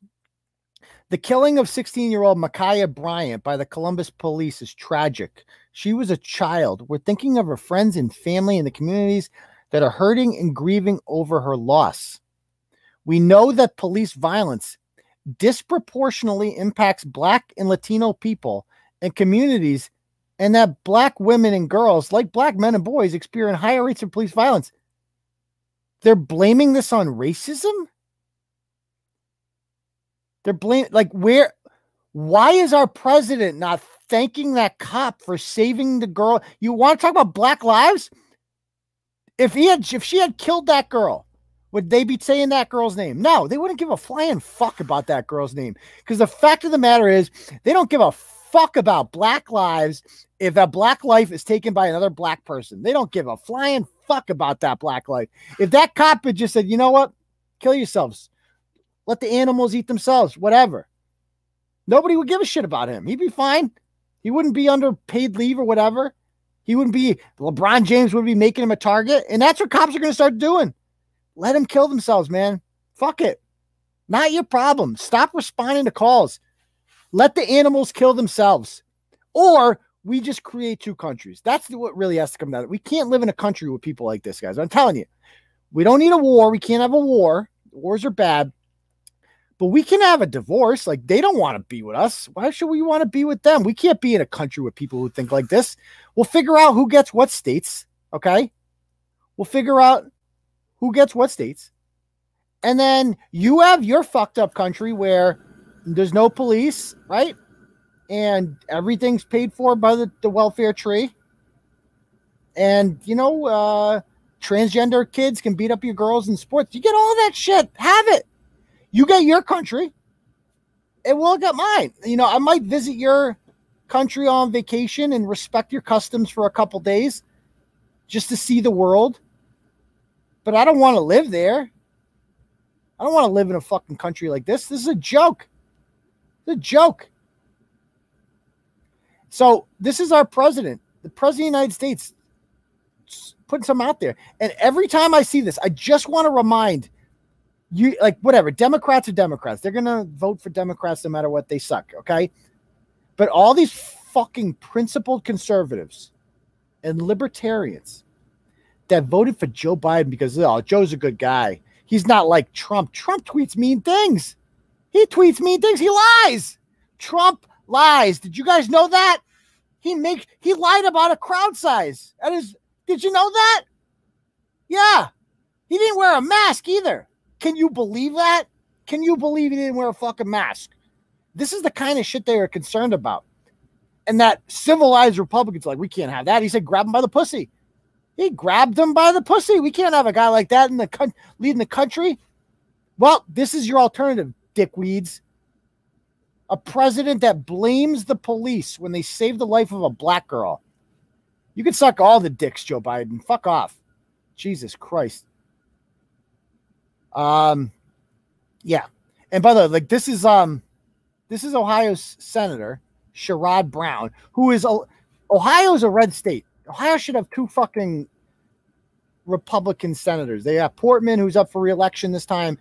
S1: The killing of 16 year old Ma'Khia Bryant by the Columbus police is tragic. She was a child. We're thinking of her friends and family in the communities that are hurting and grieving over her loss. We know that police violence disproportionately impacts Black and Latino people and communities, and that Black women and girls, like Black men and boys, experience higher rates of police violence. They're blaming this on racism? They're blaming, like, where, why is our president not thanking that cop for saving the girl? You want to talk about Black lives? If he had, if she had killed that girl, would they be saying that girl's name? No, they wouldn't give a flying fuck about that girl's name. Because the fact of the matter is, they don't give a fuck about black lives if a black life is taken by another black person. They don't give a flying fuck about that black life. If that cop had just said, you know what, kill yourselves, let the animals eat themselves, whatever. Nobody would give a shit about him. He'd be fine. He wouldn't be under paid leave or whatever. He wouldn't be, LeBron James would be making him a target. And that's what cops are going to start doing. Let them kill themselves, man. Fuck it. Not your problem. Stop responding to calls. Let the animals kill themselves. Or we just create two countries. That's what really has to come down. We can't live in a country with people like this, guys. I'm telling you. We don't need a war. We can't have a war. Wars are bad. But we can have a divorce. Like they don't want to be with us. Why should we want to be with them? We can't be in a country with people who think like this. We'll figure out who gets what states. Okay. We'll figure out who gets what states. And then you have your fucked up country where there's no police, right? And everything's paid for by the, the welfare tree. And, you know, uh, transgender kids can beat up your girls in sports. You get all that shit. Have it. You get your country. And we'll get mine. You know, I might visit your country on vacation and respect your customs for a couple days just to see the world. But I don't want to live there. I don't want to live in a fucking country like this. This is a joke. It's a joke. So this is our president, the president of the United States, putting some out there. And every time I see this, I just want to remind you, like whatever, Democrats are Democrats. They're gonna vote for Democrats no matter what. They suck, okay? But all these fucking principled conservatives and libertarians that voted for Joe Biden because oh, Joe's a good guy. He's not like Trump. Trump tweets mean things. He tweets mean things. He lies. Trump lies. Did you guys know that? He make he lied about a crowd size. That is did you know that? Yeah. He didn't wear a mask either. Can you believe that? Can you believe he didn't wear a fucking mask? This is the kind of shit they are concerned about. And that civilized Republicans like, we can't have that. He said, grab him by the pussy. He grabbed him by the pussy. We can't have a guy like that in the con- leading the country. Well, this is your alternative, dickweeds. A president that blames the police when they save the life of a black girl. You can suck all the dicks, Joe Biden. Fuck off. Jesus Christ. Um, yeah. And by the way, like this is um, this is Ohio's senator Sherrod Brown, who is Ohio's a red state. Ohio should have two fucking Republican senators. They have Portman, who's up for reelection this time,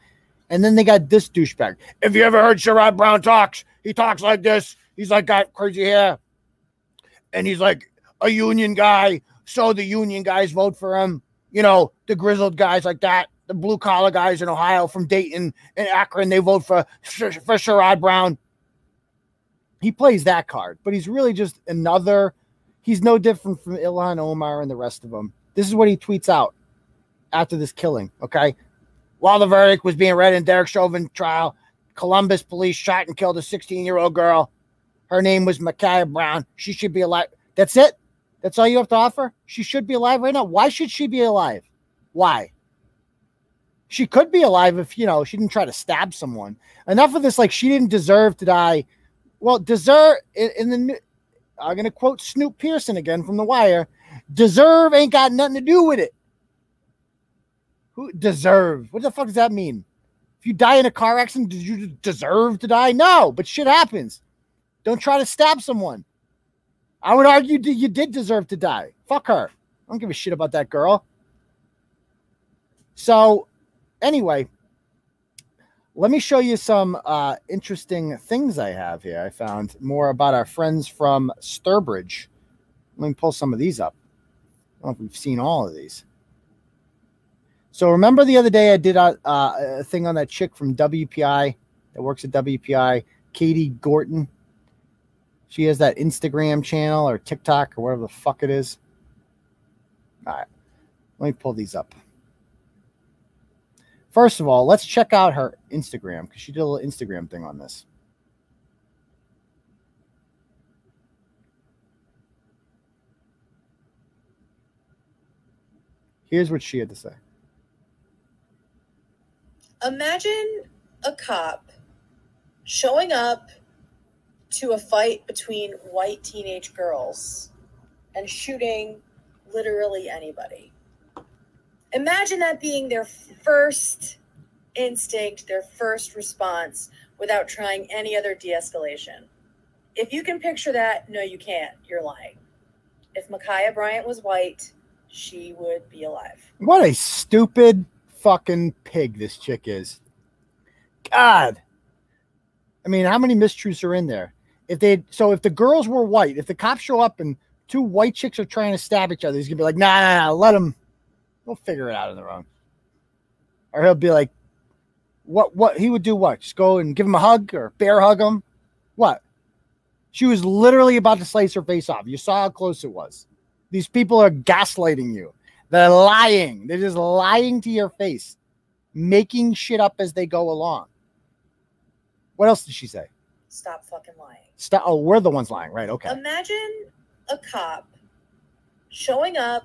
S1: and then they got this douchebag. If you ever heard Sherrod Brown talks, he talks like this. He's like got crazy hair, and he's like a union guy. So the union guys vote for him. You know, the grizzled guys like that the blue collar guys in Ohio from Dayton and Akron, they vote for, for Sherrod Brown. He plays that card, but he's really just another. He's no different from Ilhan Omar and the rest of them. This is what he tweets out after this killing. Okay. While the verdict was being read in Derek Chauvin trial, Columbus police shot and killed a 16 year old girl. Her name was Ma'Khia Brown. She should be alive. That's it. That's all you have to offer. She should be alive right now. Why should she be alive? Why? She could be alive if you know she didn't try to stab someone. Enough of this, like she didn't deserve to die. Well, deserve in, the. I'm gonna quote Snoop Pearson again from The Wire. Deserve ain't got nothing to do with it. Who deserve? What the fuck does that mean? If you die in a car accident, did you deserve to die? No, but shit happens. Don't try to stab someone. I would argue you did deserve to die. Fuck her. I don't give a shit about that girl. So anyway, let me show you some uh, interesting things I have here. I found more about our friends from Sturbridge. Let me pull some of these up. I don't know if we've seen all of these. So remember the other day I did a, uh, a thing on that chick from WPI that works at WPI, Katie Gorton. She has that Instagram channel or TikTok or whatever the fuck it is. All right, let me pull these up. First of all, let's check out her Instagram because she did a little Instagram thing on this. Here's what she had to say.
S7: Imagine a cop showing up to a fight between white teenage girls and shooting literally anybody. Imagine that being their first instinct, their first response without trying any other de escalation. If you can picture that, no, you can't. You're lying. If Ma'Khia Bryant was white, she would be alive.
S1: What a stupid fucking pig this chick is. God. I mean, how many mistruths are in there? If they so if the girls were white, if the cops show up and two white chicks are trying to stab each other, he's gonna be like, nah, nah, nah let them We'll figure it out on their own. Or he'll be like, what, what, he would do what? Just go and give him a hug or bear hug him? What? She was literally about to slice her face off. You saw how close it was. These people are gaslighting you. They're lying. They're just lying to your face. making shit up as they go along. What else did she say?
S7: Stop fucking lying.
S1: Stop. Oh, we're the ones lying, right? Okay.
S7: Imagine a cop showing up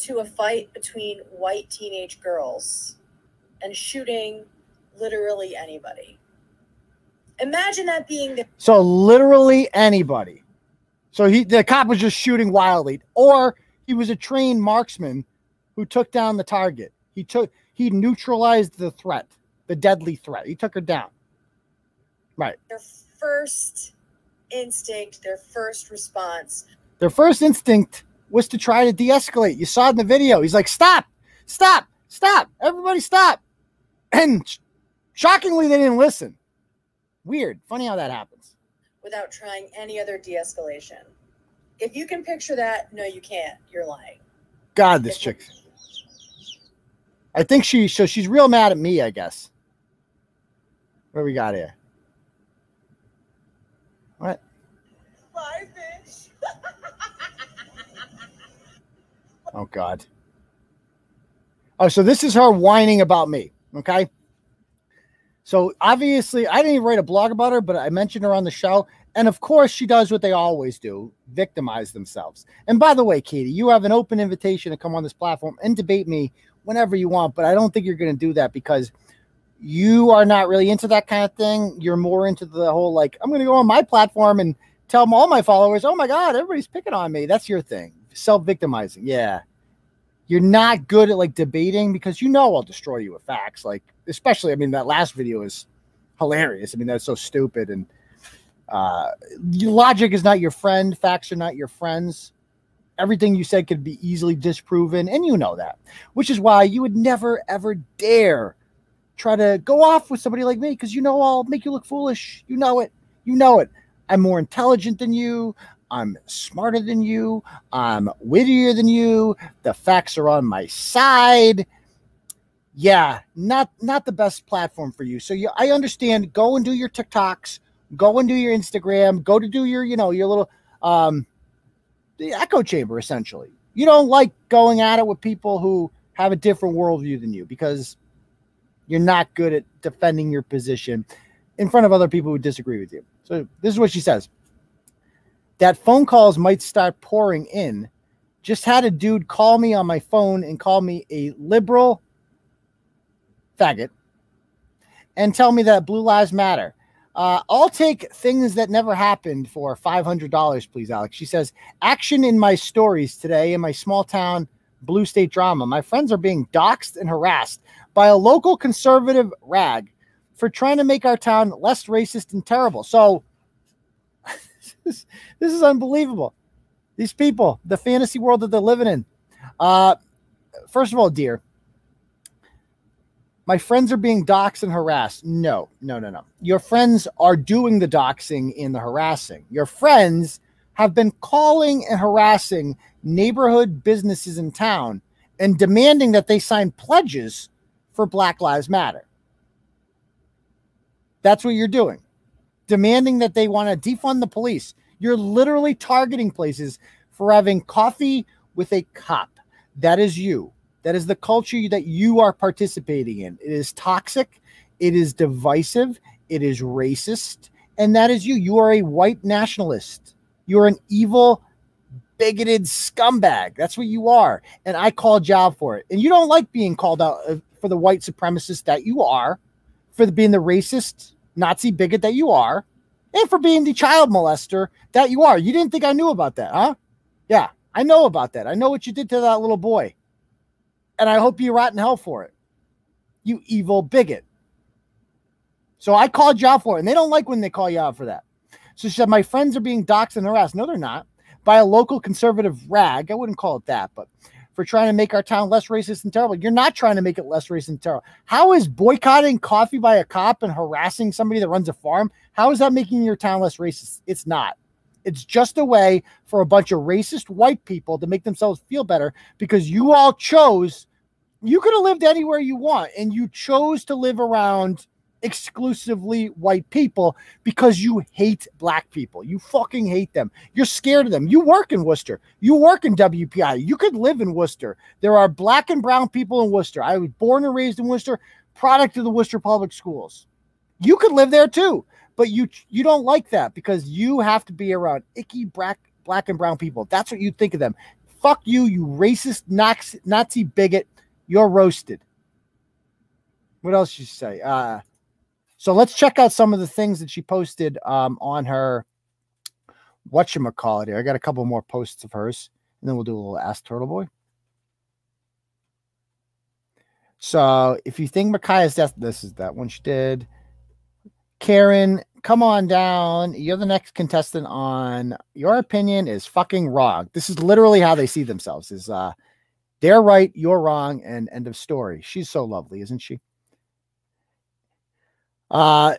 S7: to a fight between white teenage girls and shooting literally anybody. Imagine that being the
S1: So literally anybody. So he the cop was just shooting wildly, or he was a trained marksman who took down the target. He took he neutralized the threat, the deadly threat. He took her down. Right.
S7: their first instinct, their first response.
S1: Their first instinct was to try to de-escalate. You saw it in the video. He's like, "Stop! Stop! Stop! Everybody stop!" And sh- shockingly, they didn't listen. Weird. Funny how that happens.
S7: without trying any other de-escalation. If you can picture that, no, you can't. You're lying.
S1: God, this chick. I think she so she's real mad at me, I guess. What we got here? What?
S2: Bye,
S1: Oh God. Oh, so this is her whining about me. Okay. So obviously, I didn't even write a blog about her, but I mentioned her on the show. And of course, she does what they always do victimize themselves. And by the way, Katie, you have an open invitation to come on this platform and debate me whenever you want, but I don't think you're going to do that because you are not really into that kind of thing. You're more into the whole like, I'm going to go on my platform and tell all my followers, oh my God, everybody's picking on me. That's your thing. Self victimizing. Yeah. You're not good at like debating because you know I'll destroy you with facts. Like, especially, I mean, that last video is hilarious. I mean, that's so stupid. And uh, logic is not your friend, facts are not your friends. Everything you said could be easily disproven, and you know that, which is why you would never ever dare try to go off with somebody like me because you know I'll make you look foolish. You know it. You know it. I'm more intelligent than you. I'm smarter than you. I'm wittier than you. The facts are on my side. Yeah, not not the best platform for you. So you, I understand. Go and do your TikToks. Go and do your Instagram. Go to do your, you know, your little um, the echo chamber. Essentially, you don't like going at it with people who have a different worldview than you because you're not good at defending your position in front of other people who disagree with you. So this is what she says. That phone calls might start pouring in. Just had a dude call me on my phone and call me a liberal faggot and tell me that blue lives matter. Uh, I'll take things that never happened for $500, please, Alex. She says, Action in my stories today in my small town blue state drama. My friends are being doxxed and harassed by a local conservative rag for trying to make our town less racist and terrible. So, (laughs) this, this is unbelievable. These people, the fantasy world that they're living in. Uh, first of all, dear, my friends are being doxxed and harassed. No, no, no, no. Your friends are doing the doxing and the harassing. Your friends have been calling and harassing neighborhood businesses in town and demanding that they sign pledges for Black Lives Matter. That's what you're doing. Demanding that they want to defund the police. You're literally targeting places for having coffee with a cop. That is you. That is the culture that you are participating in. It is toxic, it is divisive, it is racist, and that is you. You are a white nationalist. You're an evil, bigoted scumbag. That's what you are. And I call out for it. And you don't like being called out uh, for the white supremacist that you are, for being the racist Nazi bigot that you are, and for being the child molester that you are. You didn't think I knew about that, huh? Yeah, I know about that. I know what you did to that little boy. And I hope you rot in hell for it. You evil bigot. So I called you out for it. And they don't like when they call you out for that. So she said, My friends are being doxxed and harassed. No, they're not. By a local conservative rag. I wouldn't call it that, but for trying to make our town less racist and terrible. You're not trying to make it less racist and terrible. How is boycotting coffee by a cop and harassing somebody that runs a farm? How is that making your town less racist? It's not. It's just a way for a bunch of racist white people to make themselves feel better because you all chose, you could have lived anywhere you want, and you chose to live around exclusively white people because you hate black people. You fucking hate them. You're scared of them. You work in Worcester. You work in WPI. You could live in Worcester. There are black and brown people in Worcester. I was born and raised in Worcester, product of the Worcester Public Schools. You could live there too, but you you don't like that because you have to be around icky black black and brown people. That's what you think of them. Fuck you, you racist Nazi, Nazi bigot. You're roasted. What else you say? Uh, so let's check out some of the things that she posted um, on her what you call here. I got a couple more posts of hers, and then we'll do a little Ask Turtle Boy. So if you think Ma'Khia's death, this is that one she did. Karen, come on down. You're the next contestant on your opinion is fucking wrong. This is literally how they see themselves is uh they're right, you're wrong, and end of story. She's so lovely, isn't she? Uh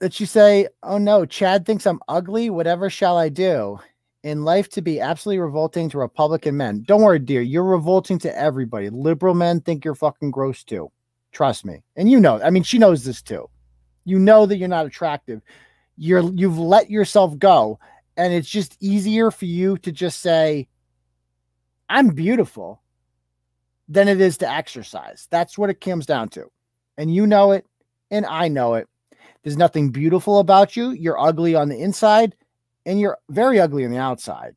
S1: that you say, oh no, Chad thinks I'm ugly. Whatever shall I do? In life to be absolutely revolting to Republican men. Don't worry, dear. You're revolting to everybody. Liberal men think you're fucking gross too. Trust me. And you know, I mean, she knows this too you know that you're not attractive you're you've let yourself go and it's just easier for you to just say i'm beautiful than it is to exercise that's what it comes down to and you know it and i know it there's nothing beautiful about you you're ugly on the inside and you're very ugly on the outside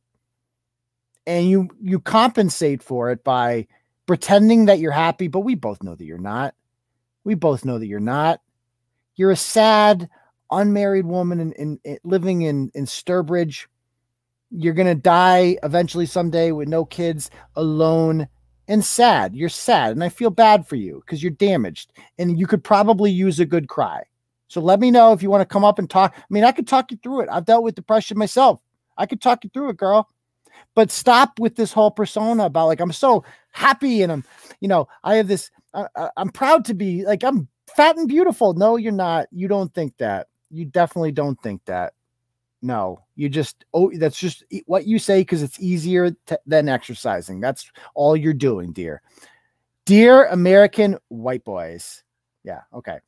S1: and you you compensate for it by pretending that you're happy but we both know that you're not we both know that you're not you're a sad, unmarried woman in, in, in living in, in Sturbridge. You're going to die eventually someday with no kids, alone and sad. You're sad. And I feel bad for you because you're damaged and you could probably use a good cry. So let me know if you want to come up and talk. I mean, I could talk you through it. I've dealt with depression myself. I could talk you through it, girl. But stop with this whole persona about like I'm so happy and I'm, you know, I have this. I, I'm proud to be like I'm fat and beautiful. No, you're not. You don't think that. You definitely don't think that. No, you just oh, that's just what you say because it's easier to, than exercising. That's all you're doing, dear. Dear American white boys. Yeah, okay.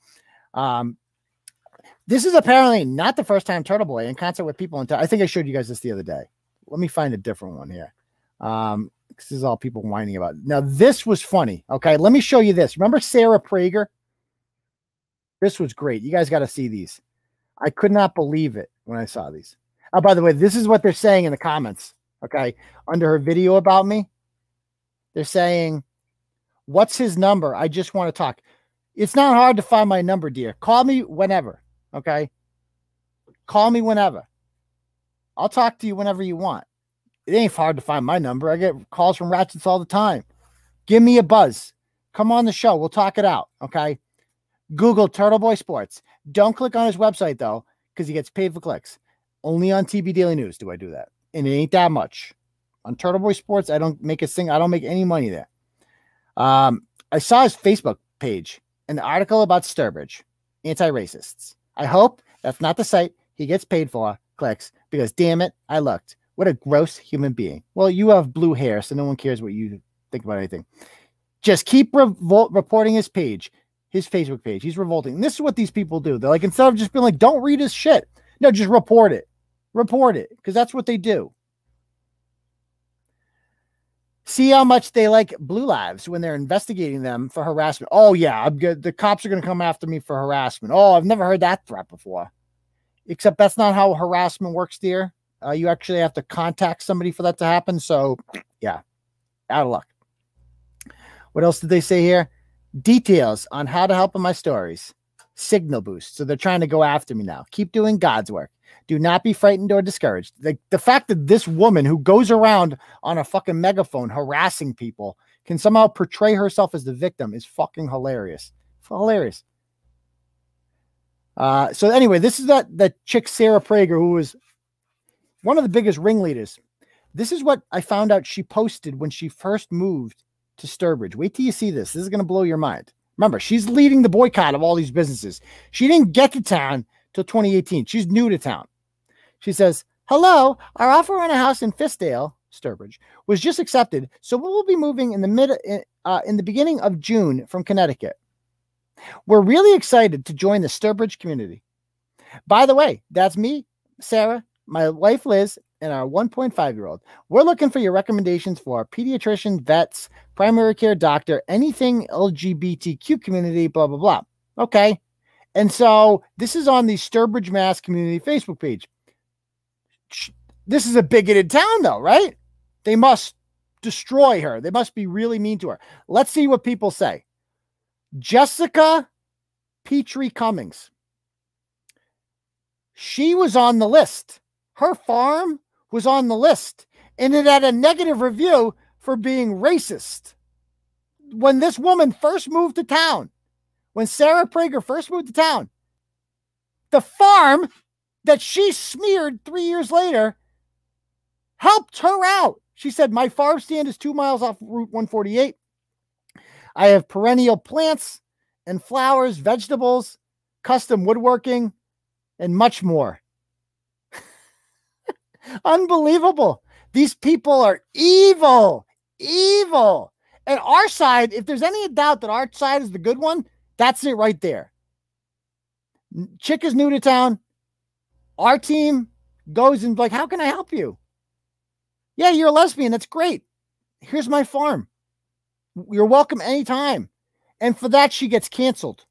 S1: Um, this is apparently not the first time Turtle Boy in concert with people. In I think I showed you guys this the other day. Let me find a different one here. Um, this is all people whining about. Now, this was funny. Okay, let me show you this. Remember Sarah Prager? This was great. You guys got to see these. I could not believe it when I saw these. Oh, by the way, this is what they're saying in the comments. Okay. Under her video about me, they're saying, What's his number? I just want to talk. It's not hard to find my number, dear. Call me whenever. Okay. Call me whenever. I'll talk to you whenever you want. It ain't hard to find my number. I get calls from ratchets all the time. Give me a buzz. Come on the show. We'll talk it out. Okay. Google Turtle Boy Sports. Don't click on his website though, because he gets paid for clicks. Only on TB Daily News do I do that, and it ain't that much. On Turtle Boy Sports, I don't make a thing. I don't make any money there. Um, I saw his Facebook page, an article about Sturbridge, anti-racists. I hope that's not the site he gets paid for clicks because damn it, I looked. What a gross human being. Well, you have blue hair, so no one cares what you think about anything. Just keep revol- reporting his page his Facebook page. He's revolting. And this is what these people do. They're like, instead of just being like, don't read his shit, no, just report it. Report it because that's what they do. See how much they like blue lives when they're investigating them for harassment. Oh, yeah, I'm good. The cops are going to come after me for harassment. Oh, I've never heard that threat before. Except that's not how harassment works, dear. Uh, you actually have to contact somebody for that to happen. So, yeah, out of luck. What else did they say here? Details on how to help in my stories. Signal boost. So they're trying to go after me now. Keep doing God's work. Do not be frightened or discouraged. The, the fact that this woman who goes around on a fucking megaphone harassing people can somehow portray herself as the victim is fucking hilarious. Hilarious. Uh, so anyway, this is that that chick Sarah Prager, who was one of the biggest ringleaders. This is what I found out she posted when she first moved to Sturbridge. Wait till you see this. This is going to blow your mind. Remember, she's leading the boycott of all these businesses. She didn't get to town till 2018. She's new to town. She says, Hello, our offer on a house in Fiskdale, Sturbridge, was just accepted. So we'll be moving in the mid uh, in the beginning of June from Connecticut. We're really excited to join the Sturbridge community. By the way, that's me, Sarah, my wife Liz, and our 1.5 year old. We're looking for your recommendations for our pediatrician, vets, primary care doctor, anything LGBTQ community, blah, blah, blah. Okay. And so this is on the Sturbridge Mass Community Facebook page. This is a bigoted town, though, right? They must destroy her. They must be really mean to her. Let's see what people say. Jessica Petrie Cummings. She was on the list. Her farm was on the list, and it had a negative review for being racist. When this woman first moved to town, when Sarah Prager first moved to town, the farm that she smeared three years later helped her out. She said, My farm stand is two miles off Route 148. I have perennial plants and flowers, vegetables, custom woodworking, and much more. (laughs) Unbelievable. These people are evil, evil. And our side, if there's any doubt that our side is the good one, that's it right there. Chick is new to town. Our team goes and like, how can I help you? Yeah, you're a lesbian. That's great. Here's my farm. You're welcome anytime. And for that, she gets canceled.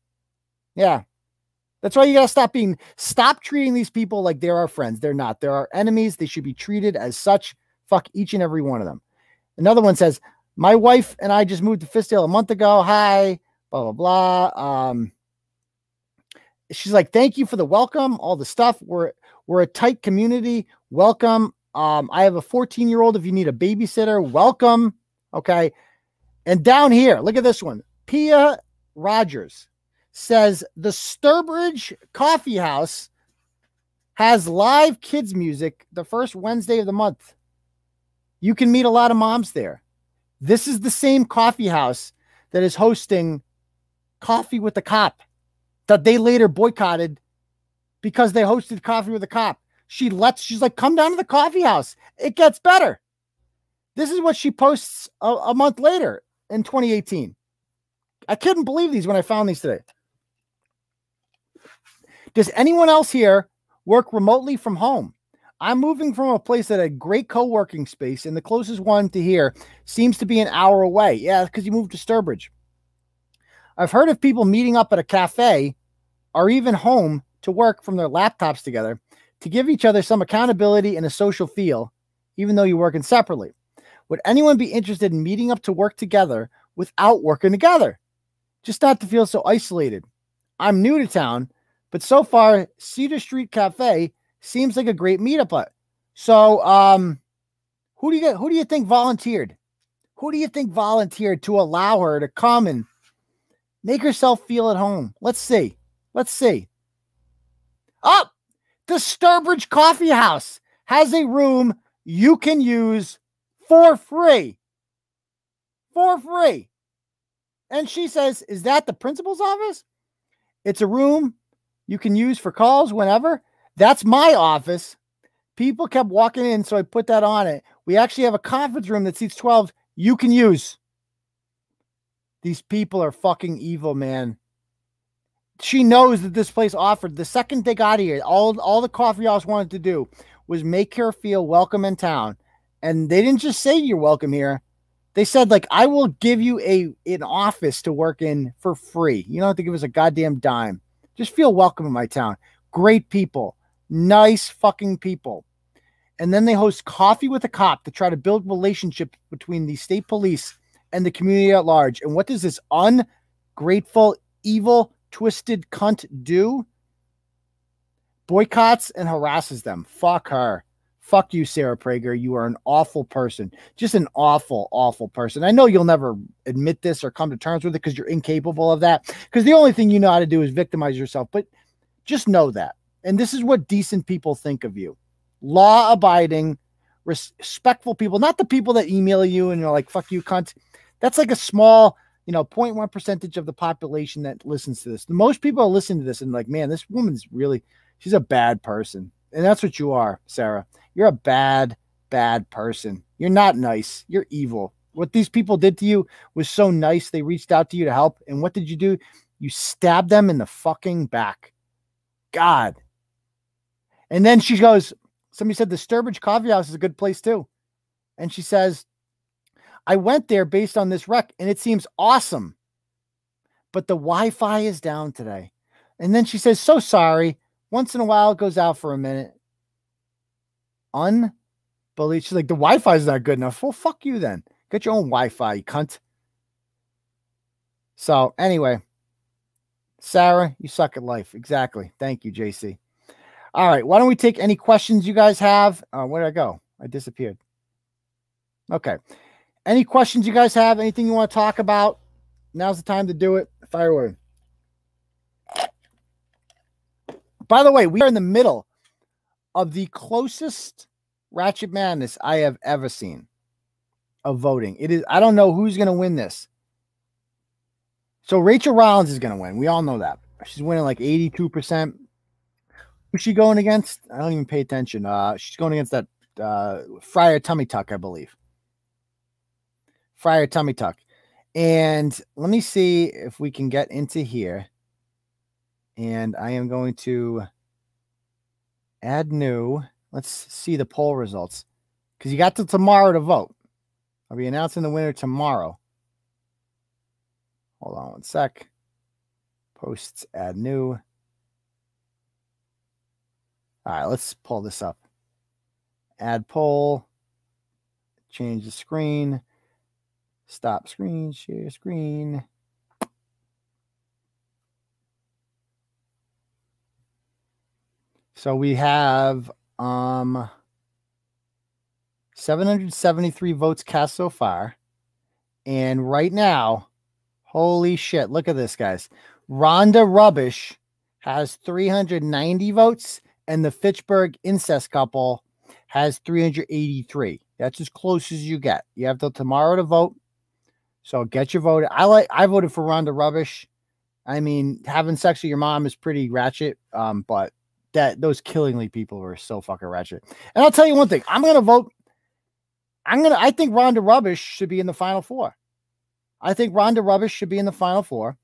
S1: Yeah. That's why you got to stop being, stop treating these people like they're our friends. They're not. They're our enemies. They should be treated as such. Fuck each and every one of them. Another one says, My wife and I just moved to Fiskdale a month ago. Hi, blah, blah, blah. Um, she's like, Thank you for the welcome, all the stuff. We're, we're a tight community. Welcome. Um, I have a 14 year old. If you need a babysitter, welcome. Okay. And down here, look at this one. Pia Rogers says the Sturbridge Coffee House has live kids music the first Wednesday of the month. You can meet a lot of moms there. This is the same coffee house that is hosting Coffee with the Cop that they later boycotted because they hosted Coffee with the Cop. She lets, she's like, come down to the coffee house. It gets better. This is what she posts a, a month later in 2018. I couldn't believe these when I found these today. Does anyone else here work remotely from home? I'm moving from a place that had great co-working space, and the closest one to here seems to be an hour away. Yeah, because you moved to Sturbridge. I've heard of people meeting up at a cafe or even home to work from their laptops together to give each other some accountability and a social feel, even though you're working separately. Would anyone be interested in meeting up to work together without working together? Just not to feel so isolated. I'm new to town, but so far, Cedar Street Cafe seems like a great meetup. So, um, who do you get? Who do you think volunteered? Who do you think volunteered to allow her to come and make herself feel at home? Let's see. Let's see. Oh, the Sturbridge Coffee House has a room you can use for free. For free. And she says, Is that the principal's office? It's a room you can use for calls whenever. That's my office. People kept walking in, so I put that on it. We actually have a conference room that seats 12 you can use. These people are fucking evil, man. She knows that this place offered the second they got here, all, all the coffee house wanted to do was make her feel welcome in town. And they didn't just say you're welcome here. They said, like, I will give you a an office to work in for free. You don't have to give us a goddamn dime. Just feel welcome in my town. Great people, nice fucking people. And then they host coffee with a cop to try to build relationship between the state police and the community at large. And what does this ungrateful, evil, twisted cunt do? Boycotts and harasses them. Fuck her. Fuck you, Sarah Prager. You are an awful person. Just an awful, awful person. I know you'll never admit this or come to terms with it because you're incapable of that. Because the only thing you know how to do is victimize yourself. But just know that. And this is what decent people think of you law abiding, respectful people, not the people that email you and you're like, fuck you, cunt. That's like a small, you know, 0.1 percentage of the population that listens to this. Most people are listening to this and like, man, this woman's really, she's a bad person. And that's what you are, Sarah. You're a bad, bad person. You're not nice. You're evil. What these people did to you was so nice. They reached out to you to help. And what did you do? You stabbed them in the fucking back. God. And then she goes, somebody said the Sturbridge Coffee House is a good place too. And she says, I went there based on this wreck and it seems awesome. But the Wi Fi is down today. And then she says, So sorry. Once in a while, it goes out for a minute. Unbelievable. She's like, The Wi Fi is not good enough. Well, fuck you then. Get your own Wi Fi, you cunt. So, anyway, Sarah, you suck at life. Exactly. Thank you, JC. All right. Why don't we take any questions you guys have? Uh, where did I go? I disappeared. Okay. Any questions you guys have? Anything you want to talk about? Now's the time to do it. Fire away. By the way, we are in the middle of the closest Ratchet Madness I have ever seen of voting. It is, I don't know who's going to win this. So Rachel Rollins is going to win. We all know that. She's winning like 82%. Who's she going against? I don't even pay attention. Uh, she's going against that uh, Friar Tummy Tuck, I believe. Friar Tummy Tuck. And let me see if we can get into here. And I am going to add new. Let's see the poll results because you got till tomorrow to vote. I'll be announcing the winner tomorrow. Hold on one sec. Posts, add new. All right, let's pull this up. Add poll. Change the screen. Stop screen, share screen. So we have um 773 votes cast so far. And right now, holy shit, look at this, guys. Rhonda Rubbish has 390 votes, and the Fitchburg incest couple has 383. That's as close as you get. You have till tomorrow to vote. So get your vote. I like I voted for Rhonda Rubbish. I mean, having sex with your mom is pretty ratchet. Um, but that those killingly people are so fucking ratchet. And I'll tell you one thing, I'm gonna vote. I'm gonna I think Rhonda Rubbish should be in the final four. I think Rhonda Rubbish should be in the final four.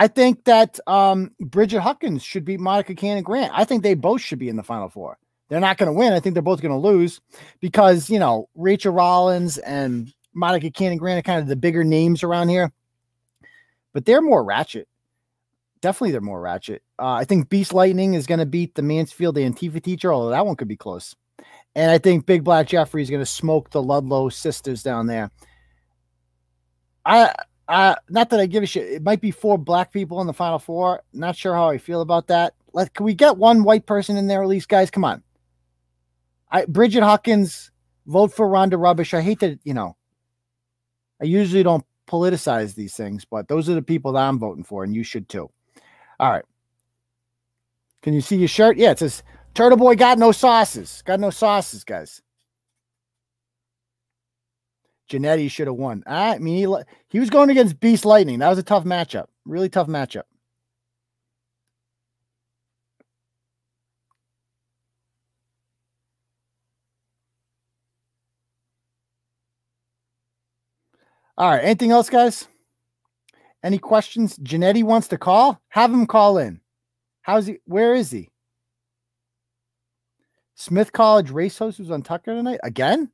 S1: I think that um, Bridget Huckins should beat Monica Cannon Grant. I think they both should be in the final four. They're not going to win. I think they're both going to lose because, you know, Rachel Rollins and Monica Cannon Grant are kind of the bigger names around here, but they're more ratchet. Definitely, they're more ratchet. Uh, I think Beast Lightning is going to beat the Mansfield Antifa teacher, although that one could be close. And I think Big Black Jeffrey is going to smoke the Ludlow sisters down there. I, I, not that I give a shit. It might be four black people in the final four. Not sure how I feel about that. Let can we get one white person in there at least, guys? Come on. I Bridget Hawkins vote for Rhonda Rubbish. I hate that you know I usually don't politicize these things, but those are the people that I'm voting for, and you should too. All right. Can you see your shirt? Yeah, it says Turtle Boy got no sauces. Got no sauces, guys. Janetti should have won. I mean, he, he was going against Beast Lightning. That was a tough matchup. Really tough matchup. All right. Anything else, guys? Any questions? Janetti wants to call. Have him call in. How's he? Where is he? Smith College race host was on Tucker tonight again.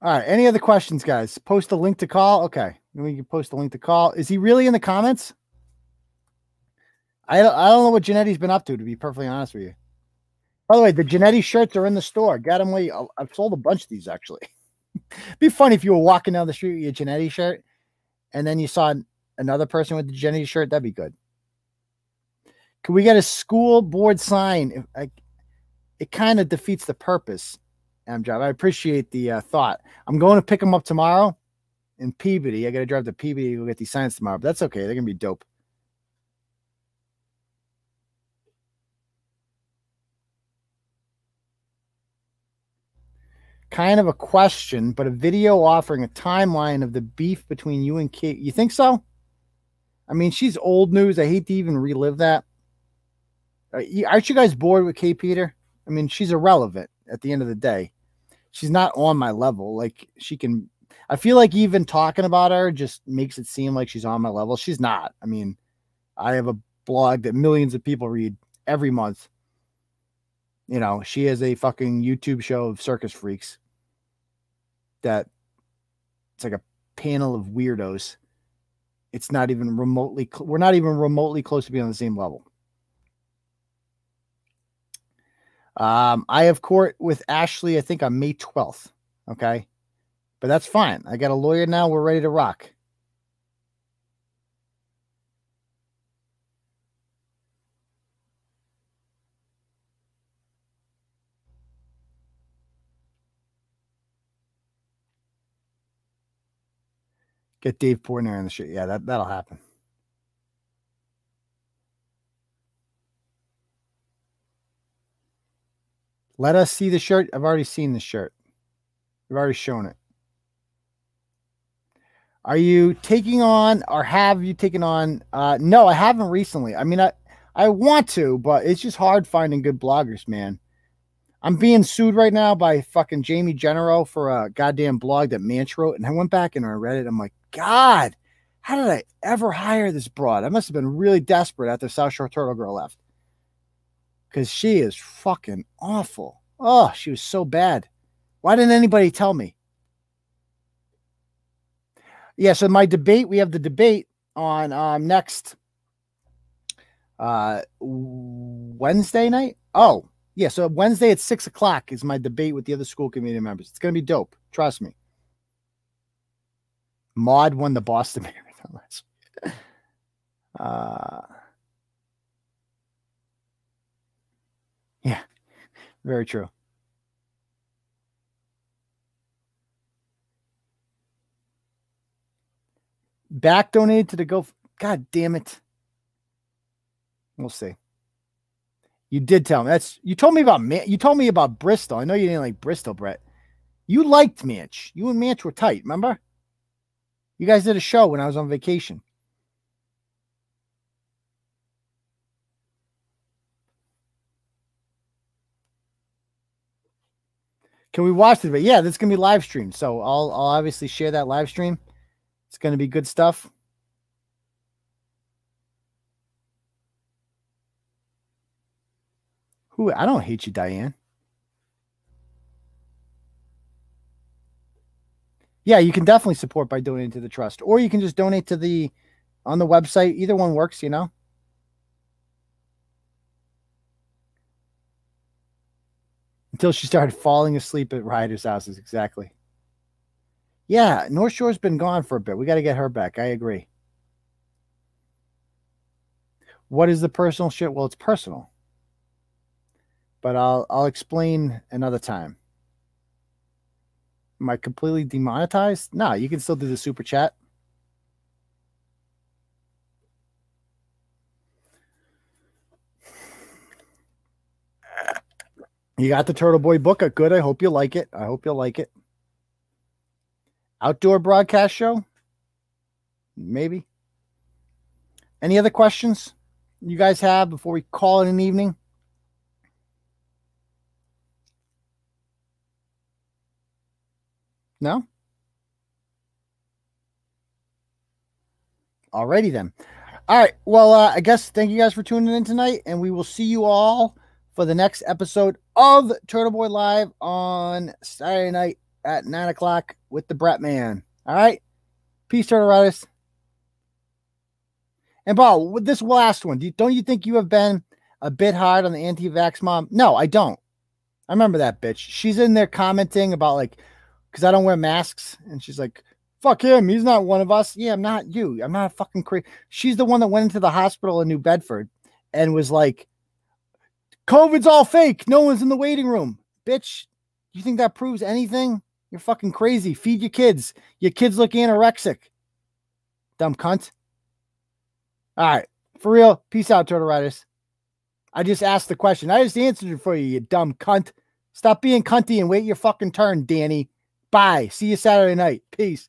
S1: All right. Any other questions, guys? Post a link to call. Okay. We can post a link to call. Is he really in the comments? I don't, I don't know what Janetti's been up to, to be perfectly honest with you. By the way, the Janetti shirts are in the store. Get them. Where uh, I've sold a bunch of these actually. (laughs) be funny if you were walking down the street with your Janetti shirt and then you saw another person with the Janetti shirt. That'd be good. Can we get a school board sign? It kind of defeats the purpose Amjob. I appreciate the uh, thought. I'm going to pick them up tomorrow in Peabody. I got to drive to Peabody to get these signs tomorrow, but that's okay. They're gonna be dope. kind of a question, but a video offering a timeline of the beef between you and Kate. You think so? I mean, she's old news. I hate to even relive that. Uh, Aren't you guys bored with Kate Peter? I mean, she's irrelevant at the end of the day. She's not on my level. Like she can. I feel like even talking about her just makes it seem like she's on my level. She's not. I mean, I have a blog that millions of people read every month. You know, she has a fucking YouTube show of circus freaks that it's like a panel of weirdos. It's not even remotely, we're not even remotely close to being on the same level. Um, I have court with Ashley, I think on May 12th. Okay. But that's fine. I got a lawyer now. We're ready to rock. Get Dave Portnoy on the shit. Yeah, that, that'll happen. Let us see the shirt. I've already seen the shirt. We've already shown it. Are you taking on or have you taken on? Uh, no, I haven't recently. I mean, I, I want to, but it's just hard finding good bloggers, man. I'm being sued right now by fucking Jamie Genero for a goddamn blog that Manch wrote. And I went back and I read it. I'm like, God, how did I ever hire this broad? I must have been really desperate after South Shore Turtle Girl left. Because she is fucking awful. Oh, she was so bad. Why didn't anybody tell me? Yeah, so my debate, we have the debate on um next uh Wednesday night. Oh, yeah. So Wednesday at six o'clock is my debate with the other school committee members. It's gonna be dope. Trust me. Maud won the Boston (laughs) Marathon last week. Uh, yeah, very true. Back donated to the go. God damn it. We'll see. You did tell me. That's you told me about Man. You told me about Bristol. I know you didn't like Bristol, Brett. You liked Manch. You and Manch were tight. Remember? You guys did a show when I was on vacation. Can we watch it? But yeah, that's gonna be live streamed. So I'll I'll obviously share that live stream. It's gonna be good stuff. Who I don't hate you, Diane. Yeah, you can definitely support by donating to the trust, or you can just donate to the on the website. Either one works, you know. Until she started falling asleep at Ryder's houses, exactly. Yeah, North Shore's been gone for a bit. We got to get her back. I agree. What is the personal shit? Well, it's personal. But I'll I'll explain another time. Am I completely demonetized? No, you can still do the super chat. You got the Turtle Boy book. Uh, Good. I hope you like it. I hope you'll like it. Outdoor broadcast show? Maybe. Any other questions you guys have before we call it an evening? No? Alrighty then. All right. Well, uh, I guess thank you guys for tuning in tonight, and we will see you all for the next episode of Turtle Boy Live on Saturday night at nine o'clock with the Brett Man. All right. Peace, Turtle Riders. And Paul, with this last one, do you, don't you think you have been a bit hard on the anti-vax mom? No, I don't. I remember that bitch. She's in there commenting about like, because I don't wear masks, and she's like, "Fuck him. He's not one of us." Yeah, I'm not you. I'm not a fucking crazy. She's the one that went into the hospital in New Bedford and was like, "COVID's all fake. No one's in the waiting room." Bitch, you think that proves anything? You're fucking crazy. Feed your kids. Your kids look anorexic. Dumb cunt. All right. For real. Peace out, Turtle Riders. I just asked the question. I just answered it for you, you dumb cunt. Stop being cunty and wait your fucking turn, Danny. Bye. See you Saturday night. Peace.